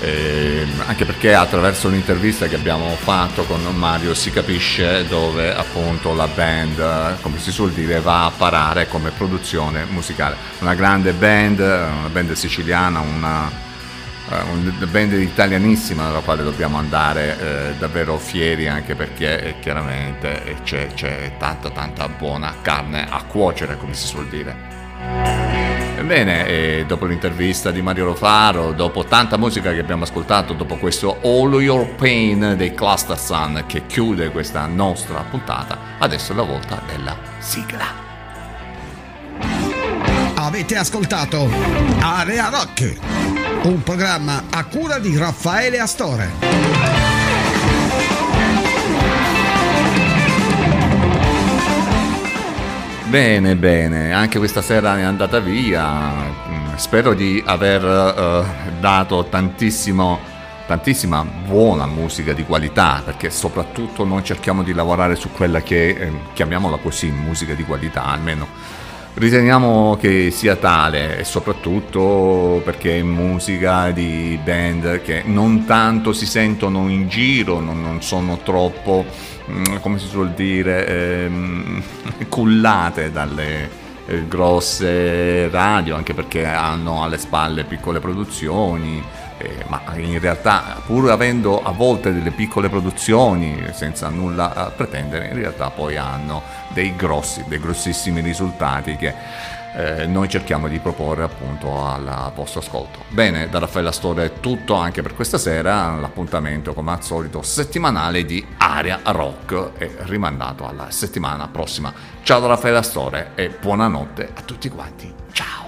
Eh, anche perché attraverso l'intervista che abbiamo fatto con Mario si capisce dove appunto la band, come si suol dire, va a parare come produzione musicale. Una grande band, una band siciliana, una, eh, una band italianissima dalla quale dobbiamo andare eh, davvero fieri anche perché eh, chiaramente eh, c'è, c'è tanta tanta buona carne a cuocere come si suol dire. Ebbene, dopo l'intervista di Mario Rofaro, dopo tanta musica che abbiamo ascoltato, dopo questo All Your Pain dei Cluster Sun che chiude questa nostra puntata, adesso è la volta della sigla. Avete ascoltato Area Rock, un programma a cura di Raffaele Astore. Bene, bene, anche questa sera è andata via. Mm, Spero di aver eh, dato tantissima buona musica di qualità, perché soprattutto noi cerchiamo di lavorare su quella che, eh, chiamiamola così, musica di qualità, almeno riteniamo che sia tale soprattutto perché è musica di band che non tanto si sentono in giro, non, non sono troppo, mm, come si suol dire, ehm, cullate dalle eh, grosse radio, anche perché hanno alle spalle piccole produzioni. Eh, ma in realtà pur avendo a volte delle piccole produzioni senza nulla a pretendere in realtà poi hanno dei grossi dei grossissimi risultati che eh, noi cerchiamo di proporre appunto al vostro ascolto. Bene, da Raffaella Storia è tutto anche per questa sera, l'appuntamento come al solito settimanale di Aria Rock è rimandato alla settimana prossima. Ciao da Raffaella Storia e buonanotte a tutti quanti. Ciao!